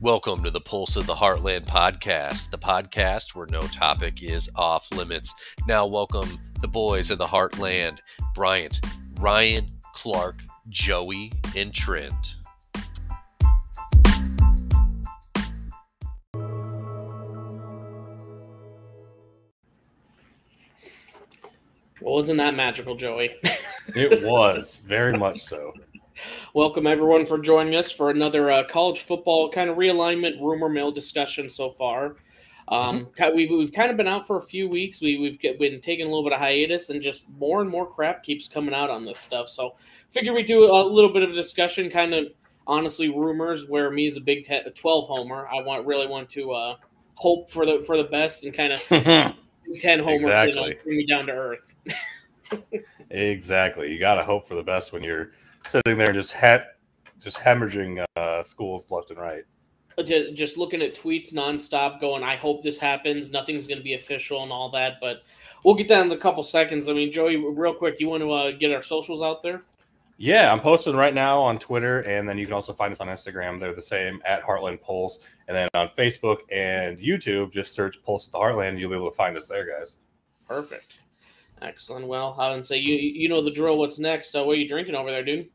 Welcome to the Pulse of the Heartland podcast, the podcast where no topic is off limits. Now, welcome the boys of the Heartland Bryant, Ryan, Clark, Joey, and Trent. Well, wasn't that magical, Joey? It was very much so. Welcome everyone for joining us for another uh, college football kind of realignment rumor mill discussion so far. Um, Mm-hmm. we've, we've kind of been out for a few weeks. We, we've get, been taking a little bit of hiatus, and just more and more crap keeps coming out on this stuff. So, figure we do a little bit of a discussion, kind of honestly rumors. Where me as a Big Ten, 12 homer, I want really want to uh, hope for the for the best and kind of Big Ten homer, you know, bring me down to earth. exactly. You got to hope for the best when you're sitting there just ha- just hemorrhaging uh, schools left and right. just looking at tweets nonstop, going, "I hope this happens. Nothing's going to be official and all that." But we'll get that in a couple seconds. I mean, Joey, real quick, you want to uh, get our socials out there? Yeah, I'm posting right now on Twitter, and then you can also find us on Instagram. They're the same at Heartland Pulse, and then on Facebook and YouTube, just search Pulse at the Heartland. You'll be able to find us there, guys. Perfect, excellent. Well, I would say you you know the drill. What's next? Uh, what are you drinking over there, dude?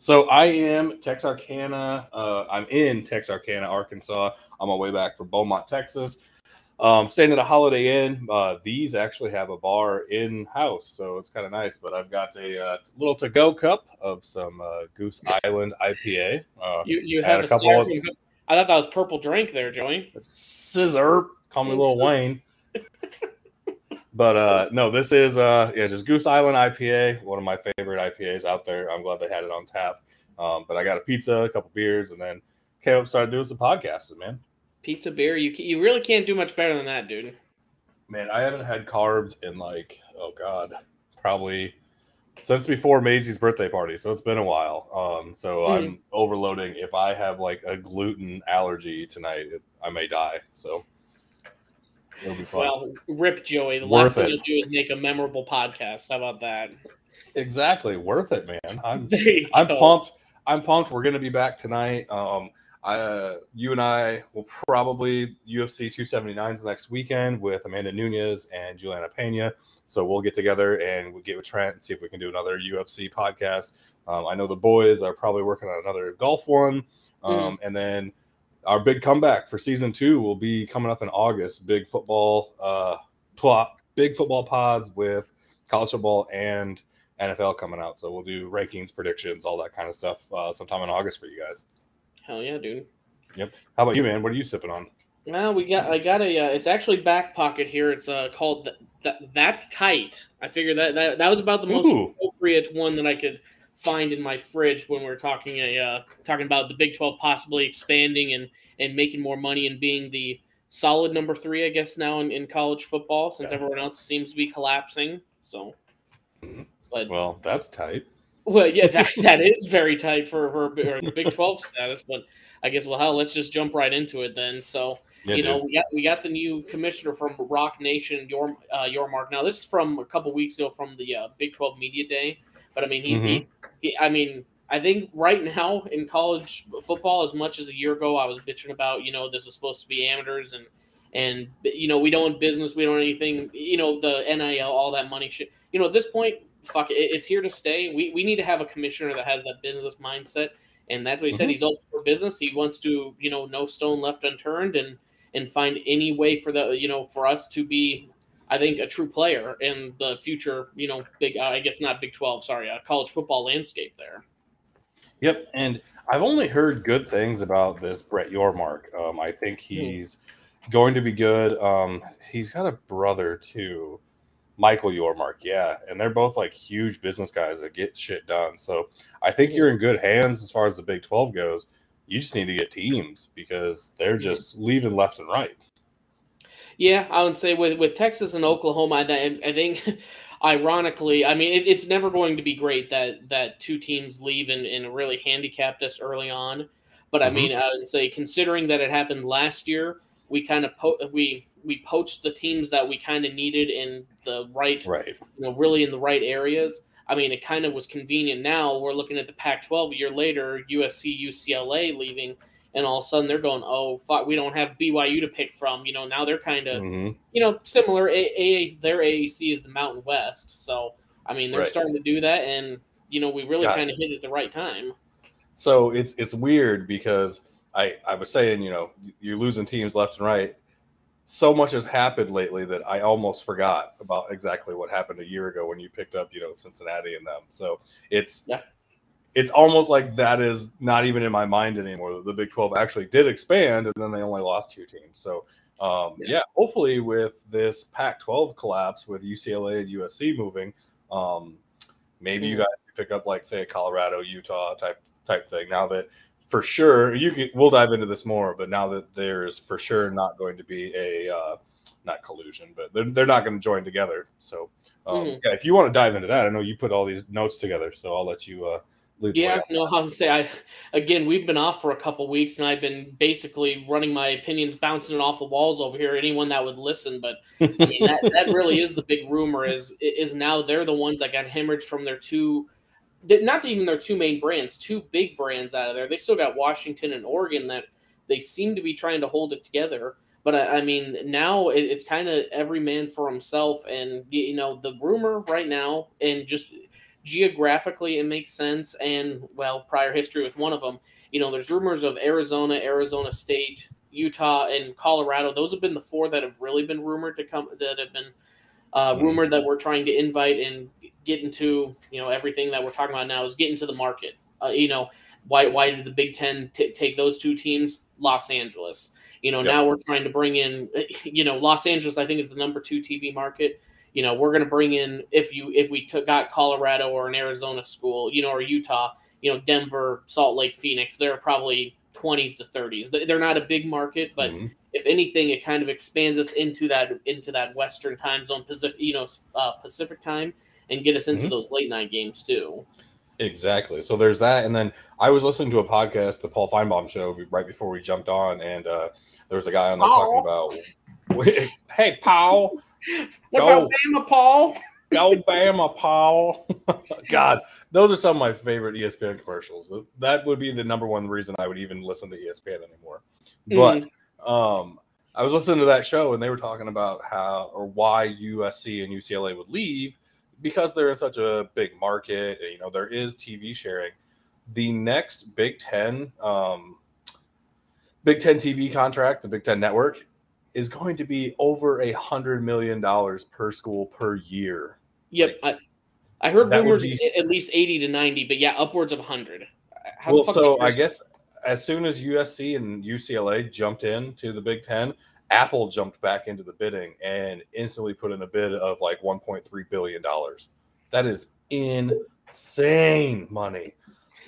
So I am Texarkana. Uh, I'm in Texarkana, Arkansas. I'm on my way back from Beaumont, Texas. Um, staying at a Holiday Inn. Uh, these actually have a bar in house, so it's kind of nice. But I've got a uh, little to go cup of some uh, Goose Island IPA. Uh, You you have a a, couple of- I thought that was purple drink there, Joey. it's scissor. Call me Lil Wayne. But uh, no, this is uh, yeah, just Goose Island IPA, one of my favorite IPAs out there. I'm glad they had it on tap. Um, but I got a pizza, a couple beers, and then came up and started doing some podcasting, man. Pizza beer. You you really can't do much better than that, dude. Man, I haven't had carbs in like, oh god, probably since before Maisie's birthday party. So it's been a while. Um, so Hmm. I'm overloading. If I have like a gluten allergy tonight, it, I may die. So it'll be fun. Well, rip Joey. The Worth last thing it. you'll do is make a memorable podcast. How about that? exactly, worth it, man. I'm I'm go. pumped. I'm pumped. We're gonna be back tonight. Um, I, uh, you and I will probably UFC 279s next weekend with Amanda Nunes and Julianna Pena. So we'll get together and we'll get with Trent and see if we can do another UFC podcast. Um, I know the boys are probably working on another golf one, um, and then our big comeback for season two will be coming up in August. Big football, uh, plot, big football pods with college football and NFL coming out. So we'll do rankings, predictions, all that kind of stuff uh, sometime in August for you guys. Hell yeah, dude. Yep. How about you, man? What are you sipping on? Well, we got. I got a. Uh, it's actually back pocket here. It's uh called th- th- that's tight. I figured that, that that was about the most Ooh. appropriate one that I could find in my fridge when we're talking a uh, talking about the Big Twelve possibly expanding and and making more money and being the solid number three, I guess now in, in college football since Yeah. everyone else seems to be collapsing. So, Mhm. but Well, that's tight. well, yeah, that, that is very tight for her Big Twelve status. But I guess well, hell, let's just jump right into it then. So Yeah, you know, dude. we got we got the new commissioner from Roc Nation, your uh, Yormark. Now, this is from a couple weeks ago from the uh, Big Twelve Media Day, but I mean, he, he, he, I mean, I think right now in college football, as much as a year ago, I was bitching about, you know, this is supposed to be amateurs and and you know we don't want business, we don't anything, you know, the NIL, all that money shit. You know, at this point, fuck it, it's here to stay. We we need to have a commissioner that has that business mindset. And that's what he said. Mhm. He's open for business. He wants to, you know, no stone left unturned, and and find any way for the you know for us to be i think a true player in the future you know big uh, i guess not big 12 sorry uh, college football landscape there Yep. And I've only heard good things about this Brett Yormark. Um, I think he's going to be good. Um, he's got a brother too, Michael Yormark. Yeah. And they're both like huge business guys that get shit done. So I think you're in good hands as far as the Big 12 goes. You just need to get teams because they're Mhm. just leaving left and right. Yeah i would say with with texas and oklahoma i, I think ironically i mean it, it's never going to be great that that two teams leave and, and really handicapped us early on but i Mhm. mean i would say considering that it happened last year we kind of po- we we poached the teams that we kind of needed in the right Right. you know, really in the right areas. I mean, it kind of was convenient. Now we're looking at the Pac-12 a year later, USC, UCLA leaving. And all of a sudden they're going, oh, fuck, we don't have BYU to pick from. You know, now they're kind of, Mhm. you know, similar. A, a their AAC is the Mountain West, so I mean they're Right. starting to do that, and you know we really kind of hit it at the right time. So it's it's weird because I I was saying you know you're losing teams left and right. So much has happened lately that I almost forgot about exactly what happened a year ago when you picked up you know Cincinnati and them. So it's Yeah. It's almost like that is not even in my mind anymore. The Big Twelve actually did expand, and then they only lost two teams. So. Um, Yeah. yeah. hopefully with this Pac-12 collapse with UCLA and USC moving, um, maybe you guys pick up like say a Colorado, Utah type type thing. Now that for sure you can, we'll dive into this more, but now that there's for sure not going to be a uh, not collusion, but they're, they're not going to join together. So um, Mhm. yeah, if you want to dive into that, I know you put all these notes together, so I'll let you uh, way Yeah, on no, I'll say I again we've been off for a couple weeks and I've been basically running my opinions, bouncing it off the walls over here. Anyone that would listen, but I mean that, that really is the big rumor is is now they're the ones that got hemorrhaged from their two, not even their two main brands, two big brands out of there. They still got Washington and Oregon that they seem to be trying to hold it together. But I, I mean, now it, it's kind of every man for himself, and you know the rumor right now, and just geographically it makes sense, and well, prior history with one of them. You know, there's rumors of Arizona, Arizona State, Utah, and Colorado. Those have been the four that have really been rumored to come. That have been uh, Mhm. rumored that we're trying to invite and get into. You know, everything that we're talking about now is get into the market. Uh, you know, why why did the Big Ten t- take those two teams? Los Angeles. You know, Yep. now we're trying to bring in. You know, Los Angeles. I think is the number two TV market. You know, we're going to bring in if you if we took got Colorado or an Arizona school, you know, or Utah. You know, Denver, Salt Lake, Phoenix. They're probably twenties to thirties. They're not a big market, but Mhm. if anything, it kind of expands us into that into that Western time zone, Pacific, you know, uh, Pacific time, and get us into Mhm. those late night games too. Exactly. So there's that, and then I was listening to a podcast, the Paul Finebaum show, right before we jumped on, and uh, there was a guy on there talking about, "Hey, Paul, What Go. about Bama, Paul? go Bama, Paul." God, those are some of my favorite ESPN commercials. That would be the number one reason I would even listen to ESPN anymore. But um, I was listening to that show, and they were talking about how or why USC and UCLA would leave because they're in such a big market. and, You know, there is TV sharing. The next Big Ten, um, Big Ten TV contract, the Big Ten network, is going to be over a hundred million dollars per school per year. Yep, I, I heard rumors be- at least eighty to ninety, but yeah, upwards of hundred. Well, so I guess as soon as USC and UCLA jumped in to the Big Ten, Apple jumped back into the bidding and instantly put in a bid of like 1.3 billion dollars. That is insane money.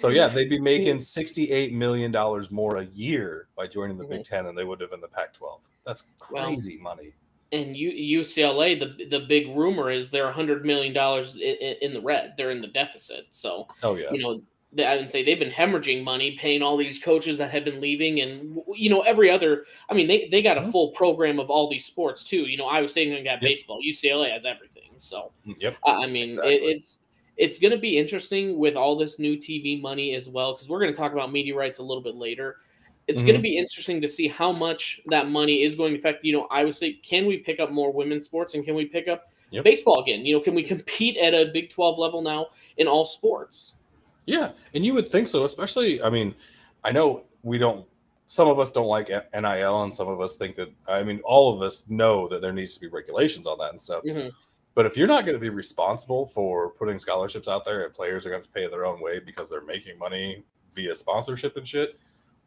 So yeah, they'd be making 68 million dollars more a year by joining the Big Ten than they would have in the Pac-12. That's Well, crazy money. and U, UCLA, the the big rumor is they're hundred million dollars in, in the red. They're in the deficit. So Oh yeah. you know, they, I would say they've been hemorrhaging money, paying all these coaches that have been leaving, and you know every other. I mean, they they got a Mhm. full program of all these sports too. You know, Iowa State got Yep. baseball, UCLA has everything. So Yep. I I mean, Exactly. it, it's it's going to be interesting with all this new TV money as well, because we're going to talk about media rights a little bit later. It's going to be interesting to see how much that money is going to affect. You know, Iowa State. Can we pick up more women's sports, and can we pick up Yep. baseball again? You know, can we compete at a Big Twelve level now in all sports? Yeah, and you would think so, especially. I mean, I know we don't. Some of us don't like NIL, and some of us think that. I mean, all of us know that there needs to be regulations on that and stuff. Mhm. But if you're not going to be responsible for putting scholarships out there, and players are going to pay their own way because they're making money via sponsorship and shit,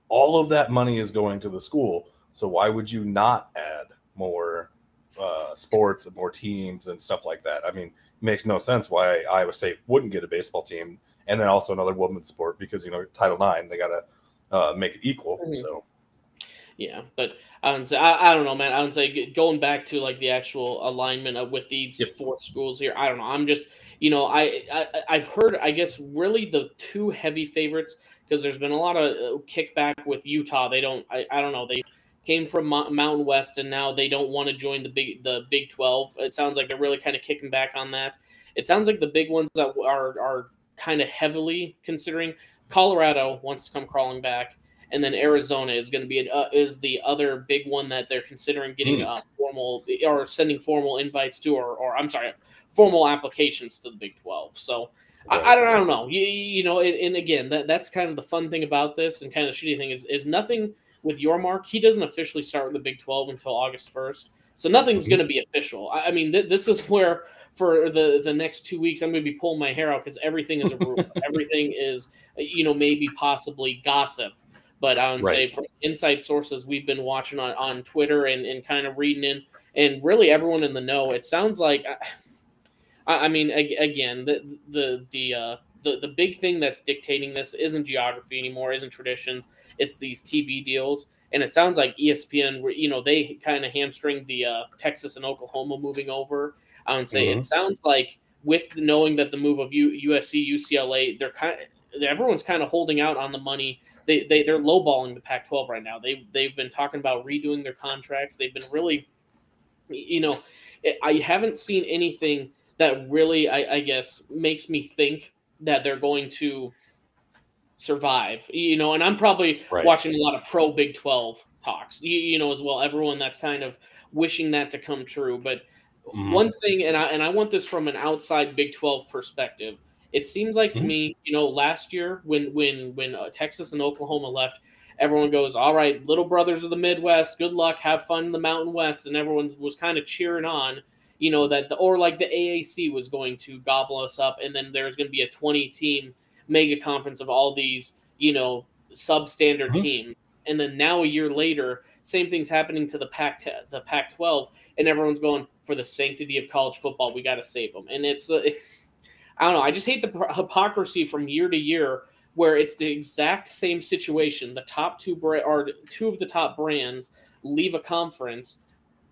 all of that money is going to the school. So why would you not add more uh, sports and more teams and stuff like that? I mean, it makes no sense why Iowa State wouldn't get a baseball team and then also another women's sport because you know Title IX they got to uh, make it equal. Mhm. So Yeah, but I don't say I, I don't know, man. I would say going back to like the actual alignment of with these Yep. four schools here. I don't know. I'm just you know I, I I've heard I guess really the two heavy favorites because there's been a lot of uh, kickback with Utah. They don't I, I don't know they came from Mo- Mountain West and now they don't want to join the big the Big Twelve. It sounds like they're really kind of kicking back on that. It sounds like the big ones that are are kind of heavily considering Colorado wants to come crawling back and then Arizona is going to be an, uh, is the other big one that they're considering getting Mm. uh, formal or sending formal invites to, or, or I'm sorry, formal applications to the Big Twelve. So I, I don't I don't know. You, you know, and, and again, that that's kind of the fun thing about this, and kind of the shitty thing is is nothing with Yormark. He doesn't officially start with the Big Twelve until August first, so nothing's Mhm. going to be official. I, I mean, th- this is where for the the next two weeks, I'm going to be pulling my hair out because everything is a rumor. everything is, you know, maybe possibly gossip. But I would say from inside sources we've been watching on, on Twitter and, and kind of reading in, and really everyone in the know, it sounds like, I, I mean, ag- again, the the the uh, the the big thing that's dictating this isn't geography anymore, isn't traditions. It's these TV deals, and it sounds like ESPN, you know, they kind of hamstring the uh, Texas and Oklahoma moving over. I would say Mhm. it sounds like with the knowing that the move of U- USC, UCLA, they're kind everyone's kind of holding out on the money. They they they're lowballing the Pac-12 right now. They they've been talking about redoing their contracts. They've been really, you know, I haven't seen anything that really I, I guess makes me think that they're going to survive. You know, and I'm probably Right. watching a lot of pro Big 12 talks. You, you know, as well. Everyone that's kind of wishing that to come true, but Mhm. one thing and I and I want this from an outside Big 12 perspective. It seems like to Mhm. me, you know, last year when when when uh, Texas and Oklahoma left, everyone goes, "All right, little brothers of the Midwest, good luck, have fun in the Mountain West," and everyone was kind of cheering on, you know, that the or like the AAC was going to gobble us up, and then there's going to be a 20 team mega conference of all these, you know, substandard Mhm. teams, and then now a year later, same thing's happening to the Pac the Pac-12, and everyone's going for the sanctity of college football. We got to save them, and it's. Uh, I don't know. I just hate the hypocrisy from year to year where it's the exact same situation. The top two bra- or two of the top brands leave a conference,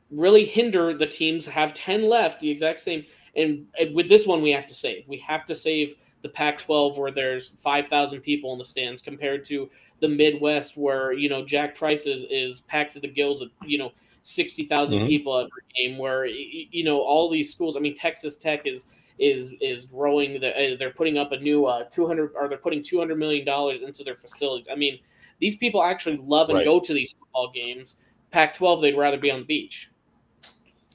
really hinder the teams. Have ten left, the exact same. And, and with this one, we have to save. We have to save the Pac-12 where there's five thousand people in the stands compared to the Midwest where you know Jack Trice is, is packed to the gills. Of, you know. 60,000 Mhm. people every game where you know all these schools I mean Texas Tech is is is growing. The, uh, they're putting up a new uh, 200 or they're putting 200 million dollars into their facilities. I mean, these people actually love and Right. go to these football games. Pac-12, they'd rather be on the beach.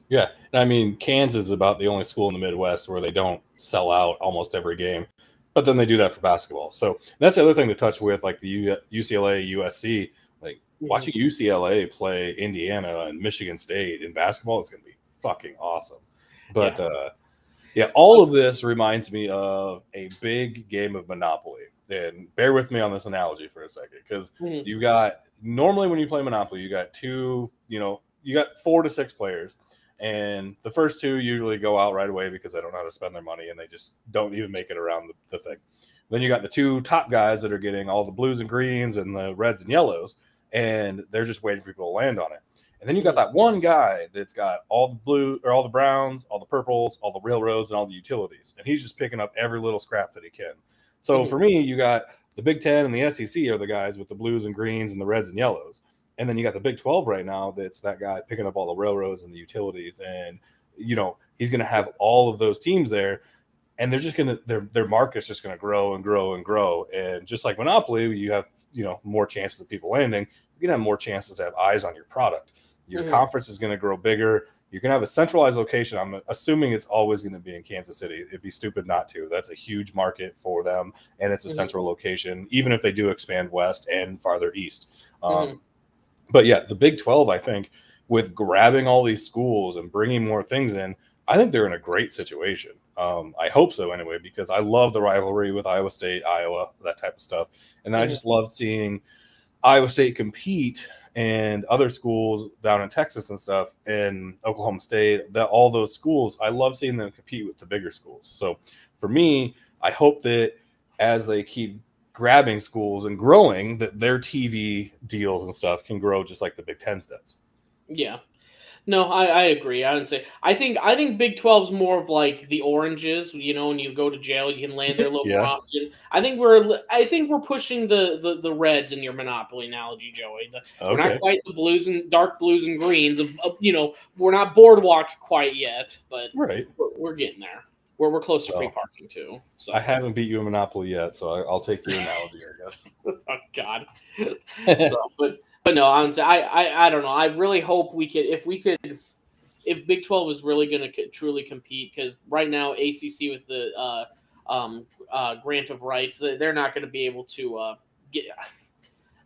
Yeah, and I mean Kansas is about the only school in the Midwest where they don't sell out almost every game, but then they do that for basketball. So that's the other thing to touch with, like the U- UCLA, USC. Like watching UCLA play Indiana and Michigan State in basketball is going to be fucking awesome. But uh, yeah, all of this reminds me of a big game of Monopoly. And bear with me on this analogy for a second, because Mhm. you got normally when you play Monopoly, you got two, you know, you got four to six players, and the first two usually go out right away because they don't know how to spend their money and they just don't even make it around the, the thing. Then you got the two top guys that are getting all the blues and greens and the reds and yellows, and they're just waiting for people to land on it. And then you got that one guy that's got all the blue or all the browns, all the purples, all the railroads, and all the utilities, and he's just picking up every little scrap that he can. So Mhm. for me, you got the Big Ten and the SEC are the guys with the blues and greens and the reds and yellows, and then you got the Big Twelve right now. That's that guy picking up all the railroads and the utilities, and you know he's going to have all of those teams there, and they're just going to their their market's just going to grow and grow and grow, and just like Monopoly, you have you know more chances of people landing. You're gonna have more chances to have eyes on your product. Your Mhm. conference is going to grow bigger. You can have a centralized location. I'm assuming it's always going to be in Kansas City. It'd be stupid not to. That's a huge market for them, and it's a Mhm. central location, even if they do expand west and farther east. Um, Mhm. But yeah, the Big 12, I think, with grabbing all these schools and bringing more things in, I think they're in a great situation. Um, I hope so anyway, because I love the rivalry with Iowa State, Iowa, that type of stuff. And I Mhm. just love seeing Iowa State compete and other schools down in Texas and stuff and Oklahoma State, that all those schools, I love seeing them compete with the bigger schools. So for me, I hope that as they keep grabbing schools and growing, that their TV deals and stuff can grow just like the Big Ten does. Yeah. No, I, I agree. I would say I think I think Big 12's more of like the oranges. You know, when you go to jail, you can land there a little Yeah. more often. I think we're I think we're pushing the the, the reds in your monopoly analogy, Joey. The, We're not quite the blues and dark blues and greens of, of you know we're not boardwalk quite yet, but Right. we're, we're getting there. We're we're close to free parking too. So I haven't beat you in Monopoly yet, so I, I'll take your analogy, I guess. oh God. so, but but no, honestly, I, I I don't know. I really hope we could if we could if Big Twelve is really going to truly compete because right now ACC with the uh, um, uh, grant of rights they- they're not going to be able to uh, get.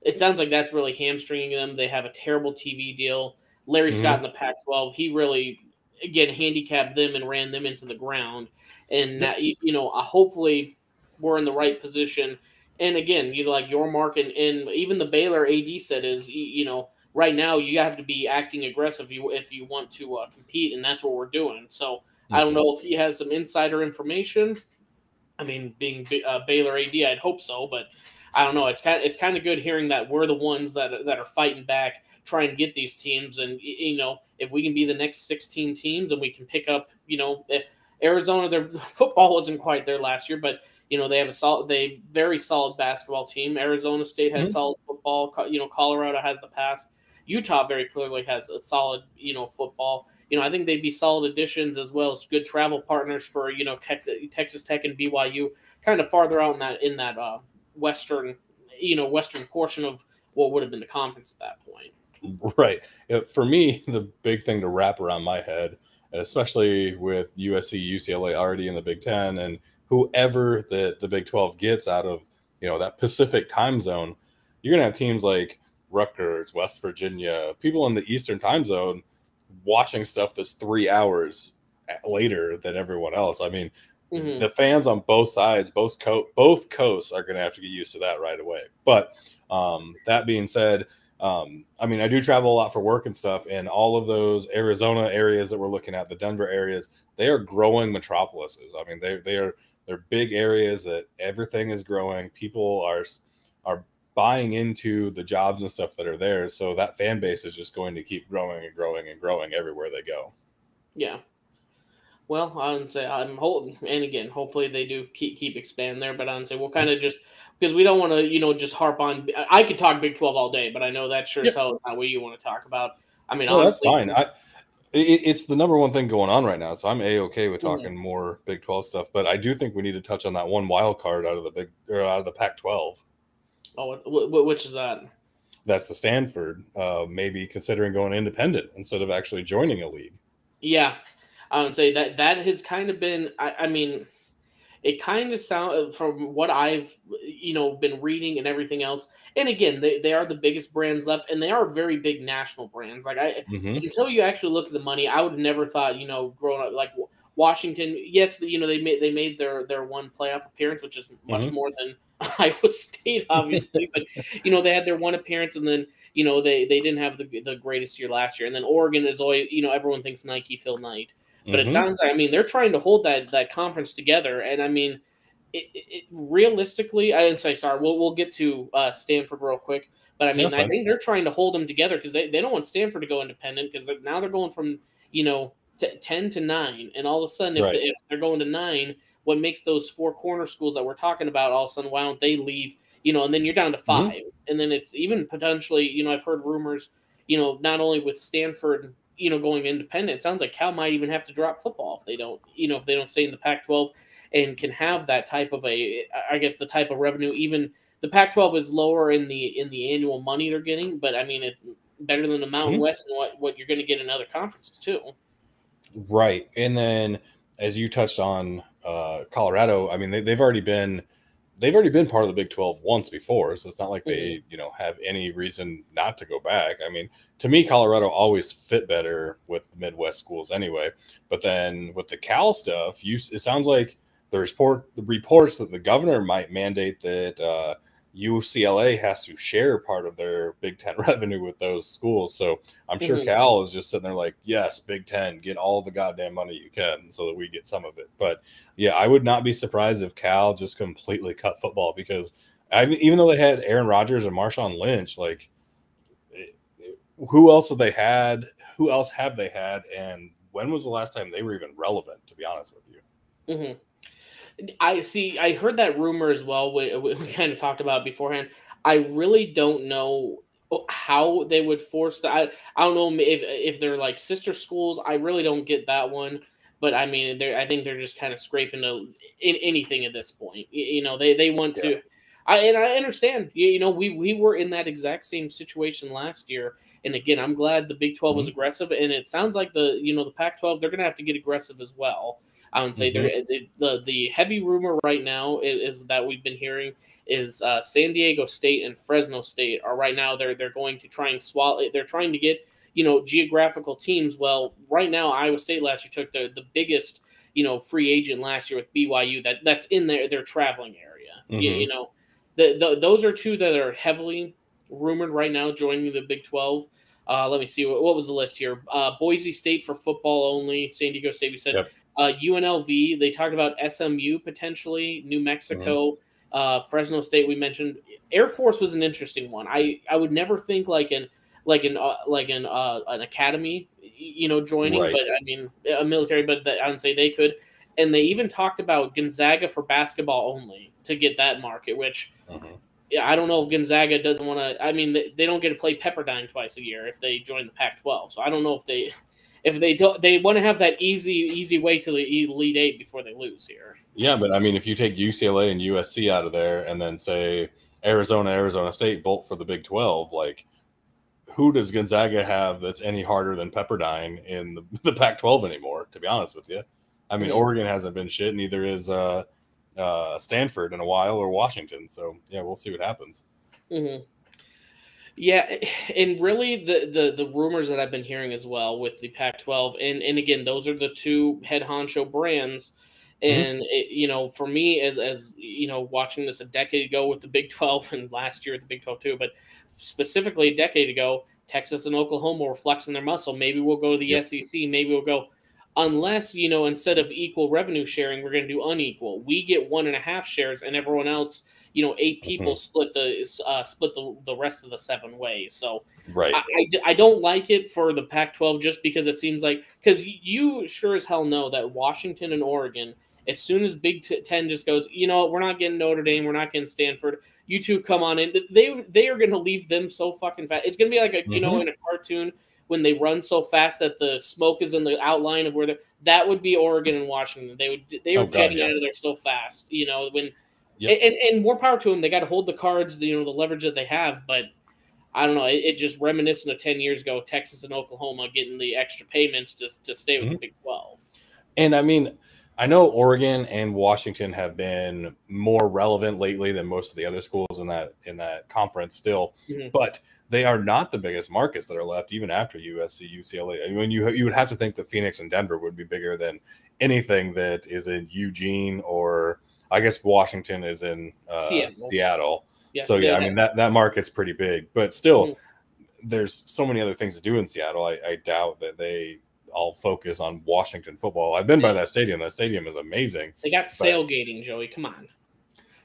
It sounds like that's really hamstringing them. They have a terrible TV deal. Larry Mhm. Scott in the Pac-12, he really again handicapped them and ran them into the ground. And you know, uh, hopefully we're in the right position. And again, you know, like Yormark and, and even the Baylor AD said is, you know, right now you have to be acting aggressive if you if you want to uh, compete, and that's what we're doing. So I don't know if he has some insider information. I mean, being uh, Baylor AD, I'd hope so, but I don't know. It's kind it's kind of good hearing that we're the ones that that are fighting back, try and get these teams, and you know, if we can be the next 16 teams and we can pick up, you know, eh, Arizona, their football wasn't quite there last year, but you know they have a solid, they very solid basketball team. Arizona State has Mhm. solid football. You know, Colorado has the past. Utah very clearly has a solid, you know, football. You know, I think they'd be solid additions as well as good travel partners for you know Texas, Texas Tech and BYU, kind of farther out in that in that uh, western, you know, western portion of what would have been the conference at that point. Right. For me, the big thing to wrap around my head, especially with USC, UCLA already in the Big Ten, and whoever the, the Big 12 gets out of you know that Pacific time zone, you're gonna have teams like Rutgers, West Virginia, people in the Eastern time zone watching stuff that's three hours later than everyone else. I mean, Mhm. the fans on both sides, both co- both coasts are going to have to get used to that right away. But um, that being said, um, I mean, I do travel a lot for work and stuff, and all of those Arizona areas that we're looking at, the Denver areas, they are growing metropolises. I mean, they they are they're big areas that everything is growing. People are are buying into the jobs and stuff that are there. So that fan base is just going to keep growing and growing and growing everywhere they go. Yeah. Well, I would say I'm holding, and again, hopefully they do keep keep expand there. But I would say we'll kind of just because we don't want to, you know, just harp on. I could talk Big Twelve all day, but I know that sure as Yeah. hell is not what you want to talk about. I mean, No, that's honestly, fine. I, it, it's the number one thing going on right now, so I'm a okay with Mhm. talking more Big Twelve stuff. But I do think we need to touch on that one wild card out of the big or out of the Pac-12. oh, what- what- which is that? That's the Stanford, uh, maybe considering going independent instead of actually joining a league. Yeah, I would say that that has kind of been. I, I mean, it kind of sound from what I've you know been reading and everything else. And again, they, they are the biggest brands left, and they are very big national brands. Like I, Mhm. until you actually look at the money, I would have never thought, you know, growing up like Washington. Yes, you know they made they made their their one playoff appearance, which is much Mhm. more than Iowa State, obviously. but you know they had their one appearance, and then you know they they didn't have the the greatest year last year. And then Oregon is always you know everyone thinks Nike Phil Knight, but it Mhm. sounds like I mean they're trying to hold that that conference together, and I mean. It, it, it- realistically, I didn't say sorry. We'll we'll get to uh, Stanford real quick, but I mean, That's I fine. think they're trying to hold them together because they, they don't want Stanford to go independent because now they're going from you know t- ten to nine, and all of a sudden, if, Right. if they're going to nine, what makes those four corner schools that we're talking about all of a sudden? Why don't they leave? You know, and then you're down to Mm-hmm. 5 and then it's even potentially. You know, I've heard rumors. You know, not only with Stanford, you know, going independent, it sounds like Cal might even have to drop football if they don't. You know, if they don't stay in the Pac-12 and can have that type of a, I guess the type of revenue. Even the Pac-12 is lower in the in the annual money they're getting, but I mean it better than the Mountain Mhm. West and what what you're going to get in other conferences too. Right. And then as you touched on uh, Colorado, I mean, they, they've already been they've already been part of the Big 12 once before, so it's not like they, you know, have any reason not to go back. I mean, to me Colorado always fit better with the Midwest schools anyway. But then with the Cal stuff, you it sounds like the report the reports that the governor might mandate that uh UCLA has to share part of their Big Ten revenue with those schools. So I'm sure Mhm. Cal is just sitting there like, yes, Big Ten, get all the goddamn money you can so that we get some of it. But yeah, I would not be surprised if Cal just completely cut football because I mean, even though they had Aaron Rodgers and Marshawn Lynch, like it- it- who else have they had? Who else have they had? And when was the last time they were even relevant? To be honest with you. hmm I see. I heard that rumor as well. We, we kind of talked about it beforehand. I really don't know how they would force that. I, I don't know if if they're like sister schools. I really don't get that one. but I mean, they're I think they're just kind of scraping to in, anything at this point. You, know, they they want Yeah. to. I and I understand. You, you know, we we were in that exact same situation last year, and again, I'm glad the Big 12 was mm-hmm. aggressive, and it sounds like the you know the Pac-12 they're going to have to get aggressive as well. I would say they're the, the the heavy rumor right now is, is that we've been hearing is uh, San Diego State and Fresno State are right now they're they're going to try and swallow. They're trying to get you know geographical teams. Well, right now Iowa State last year took the the biggest you know free agent last year with BYU that that's in their their traveling area. You, Mhm. you know, the, the those are two that are heavily rumored right now joining the Big Twelve. Uh, let me see what, what was the list here. Uh, Boise State for football only. San Diego State. We said Yep. Uh, UNLV. They talked about SMU potentially. New Mexico. Uh, Fresno State. We mentioned Air Force was an interesting one. I I would never think like an like an uh, like an uh, an academy, you know, joining. Right. But I mean, a military. But that, I would say they could. And they even talked about Gonzaga for basketball only to get that market, which Mhm. yeah, I don't know if Gonzaga doesn't want to. I mean, they, they don't get to play Pepperdine twice a year if they join the Pac-12. So I don't know if they, if they don't, they want to have that easy, easy way to the Elite Eight before they lose here. Yeah, but I mean, if you take UCLA and USC out of there, and then say Arizona, Arizona State bolt for the Big Twelve, like who does Gonzaga have that's any harder than Pepperdine in the, the Pac-12 anymore? To be honest with you, I mean. Oregon hasn't been shit, neither is uh, uh, Stanford in a while or Washington. So yeah, we'll see what happens. Mm-hmm. Yeah, and really the, the the rumors that I've been hearing as well with the Pac-12, and and again, those are the two head honcho brands. Mm-hmm. And it, you know, for me, as as you know, watching this a decade ago with the Big 12 and last year at the Big 12 too, but specifically a decade ago, Texas and Oklahoma were flexing their muscle. Maybe we'll go to the Yep. SEC. Maybe we'll go, unless you know, instead of equal revenue sharing, we're going to do unequal. We get one and a half shares, and everyone else you know eight people split the uh, split the, the rest of the seven ways. So Right. I, I, I don't like it for the pac 12 just because it seems like because you sure as hell know that washington and oregon as soon as big 10 just goes you know we're not getting notre dame. We're not getting stanford. You two come on in. They they are going to leave them so fucking fast it's going to be like a you know in a cartoon when they run so fast that the smoke is in the outline of where they're that would be oregon and washington. They would they Oh, were God, jetting yeah. out of there so fast you know when Yep. and, and more power to them. They got to hold the cards, you know, the leverage that they have. But I don't know. It, it just reminiscent of ten years ago, Texas and Oklahoma getting the extra payments to to stay with the Mhm. Big Twelve. And I mean, I know Oregon and Washington have been more relevant lately than most of the other schools in that in that conference still, Mhm. but they are not the biggest markets that are left even after USC, UCLA. I mean, you you would have to think that Phoenix and Denver would be bigger than anything that is in Eugene or I guess Washington is in uh, Seattle. Seattle. Yes, so yeah, I mean that that market's pretty big, but still, Mhm. there's so many other things to do in Seattle. I, I doubt that they all focus on Washington football. I've been by that stadium. That stadium is amazing. they got sailgating, Joey. Come on.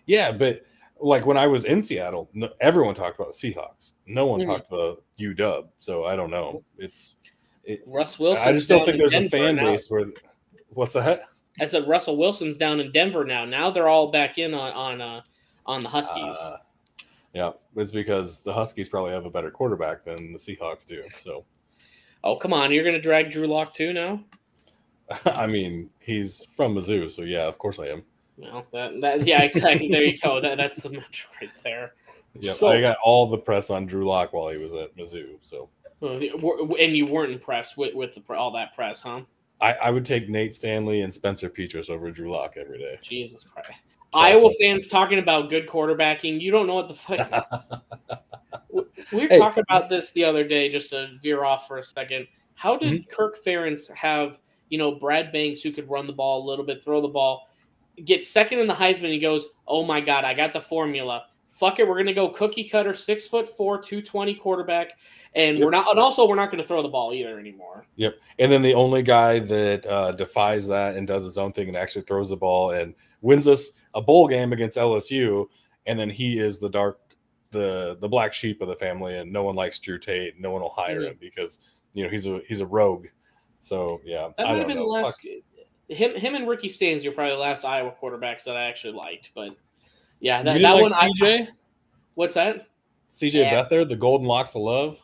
Yeah, but like when I was in Seattle, no, everyone talked about the Seahawks. No one Mhm. talked about UW. So I don't know. It's it, Russ Wilson. I just don't think there's a fan base where. What's that? I said Russell Wilson's down in Denver now. Now they're all back in on on uh, on the Huskies. Uh, yeah, it's because the Huskies probably have a better quarterback than the Seahawks do. So oh come on, you're gonna drag Drew Lock too now? I mean, he's from Mizzou, so yeah, of course I am. No, that, that yeah, exactly. there you go. That, that's the metro right there. Yeah, So- I got all the press on Drew Lock while he was at Mizzou. So And you weren't impressed with, with the, all that press, huh? I, I would take Nate Stanley and Spencer Petras over Drew Lock every day. Jesus Christ. Awesome. Iowa fans talking about good quarterbacking. You don't know what the fuck. we were Hey. talking about this the other day, just to veer off for a second. How did Mm-hmm. Kirk Ferentz have, you know, Brad Banks, who could run the ball a little bit, throw the ball, get second in the Heisman? He goes, Oh my God, I got the formula. Fuck it, we're gonna go cookie cutter, six foot four, two twenty quarterback, and we're not. And also, we're not going to throw the ball either anymore. Yep. And then the only guy that uh, defies that and does his own thing and actually throws the ball and wins us a bowl game against LSU, and then he is the dark, the the black sheep of the family, and no one likes Drew Tate. No one will hire Mhm. him because you know he's a he's a rogue. So yeah, That I might have been the know. last. Fuck. Him, him, and Ricky are probably the last Iowa quarterbacks that I actually liked. But yeah, You that, didn't that like one. I- CJ, what's that? CJ Yeah. Beathard, the Golden Locks of Love.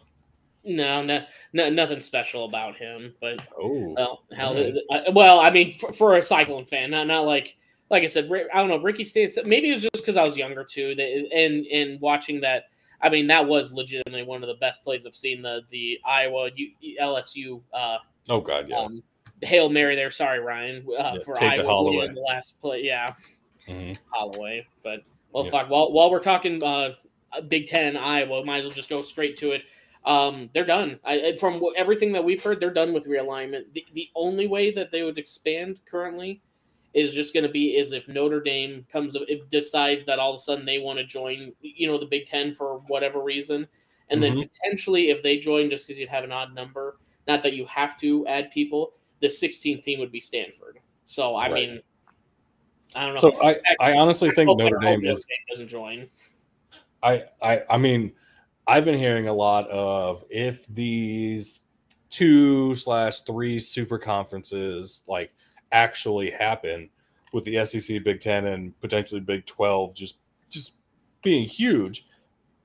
No, no, no, nothing special about him. But Oh, well, how? Alright. uh, well, I mean, for, for a Cyclone fan, not not like like I said. I don't know. Ricky Stanzi. Maybe it was just because I was younger too. That, and and watching that, I mean, that was legitimately one of the best plays I've seen. The the Iowa U, LSU uh, oh God, yeah. um, hail mary there. Sorry, Ryan, uh, Yeah, for take to Iowa Holloway. winning the last play. Yeah, Mhm. Holloway. But well, Yeah. fuck. While while we're talking uh, Big Ten, Iowa, might as well just go straight to it. Um, they're done. I, from everything that we've heard, they're done with realignment. The, the only way that they would expand currently is just going to be is if Notre Dame comes, if decides that all of a sudden they want to join, you know, the Big Ten for whatever reason, and then potentially if they join just because you'd have an odd number, not that you have to add people, the 16th team would be Stanford. So I Right. mean, I don't know. So I, I honestly think I Notre Dame is. Doesn't join. I, I I mean, I've been hearing a lot of if these two slash three super conferences like actually happen with the SEC, Big Ten, and potentially Big Twelve just just being huge,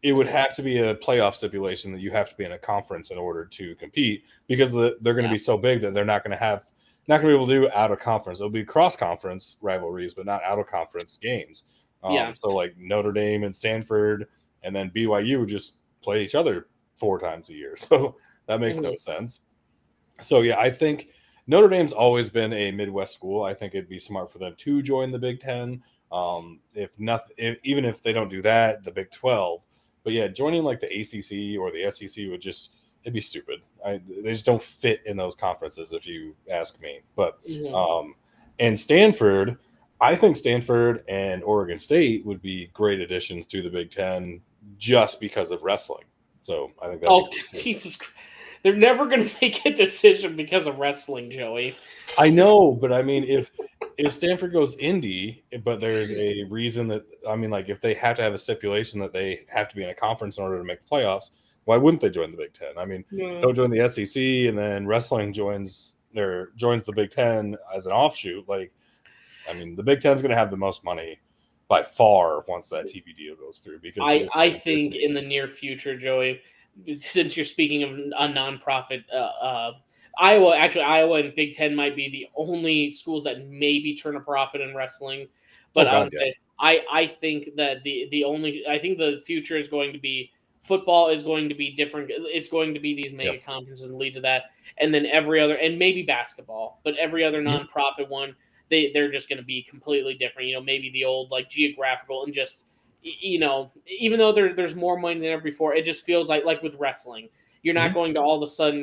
it would have to be a playoff stipulation that you have to be in a conference in order to compete because the, they're going to Yeah. be so big that they're not going to have not going to be able to do out of conference. It'll be cross conference rivalries, but not out of conference games. Um, Yeah. So like Notre Dame and Stanford, and then BYU would just play each other four times a year. So that makes no sense. So yeah, I think Notre Dame's always been a Midwest school. I think it'd be smart for them to join the Big Ten. Um, if nothing, if, even if they don't do that, the Big Twelve. But yeah, joining like the ACC or the SEC would just it'd be stupid. I, they just don't fit in those conferences, if you ask me. But um, and Stanford, I think Stanford and Oregon State would be great additions to the Big Ten just because of wrestling. So I think that. oh, Jesus Christ. They're never going to make a decision because of wrestling, Joey. I know, but I mean, if if Stanford goes indie, but there's a reason that I mean, like if they have to have a stipulation that they have to be in a conference in order to make the playoffs, why wouldn't they join the Big Ten? I mean, don't join the SEC and then wrestling joins or joins the Big Ten as an offshoot. Like, I mean, the Big Ten's going to have the most money by far once that TV deal goes through. Because I, I think in the near future, Joey, since you're speaking of a nonprofit, uh, uh, Iowa, actually, Iowa and Big Ten might be the only schools that maybe turn a profit in wrestling. But Oh, I would yeah. say I, I think that the the only I think the future is going to be football is going to be different. It's going to be these mega Yep. conferences and lead to that, and then every other and maybe basketball, but every other Mhm. nonprofit one they they're just going to be completely different. You know, maybe the old like geographical and just you know, even though there, there's more money than ever before, it just feels like like with wrestling, you're not Mhm. going to all of a sudden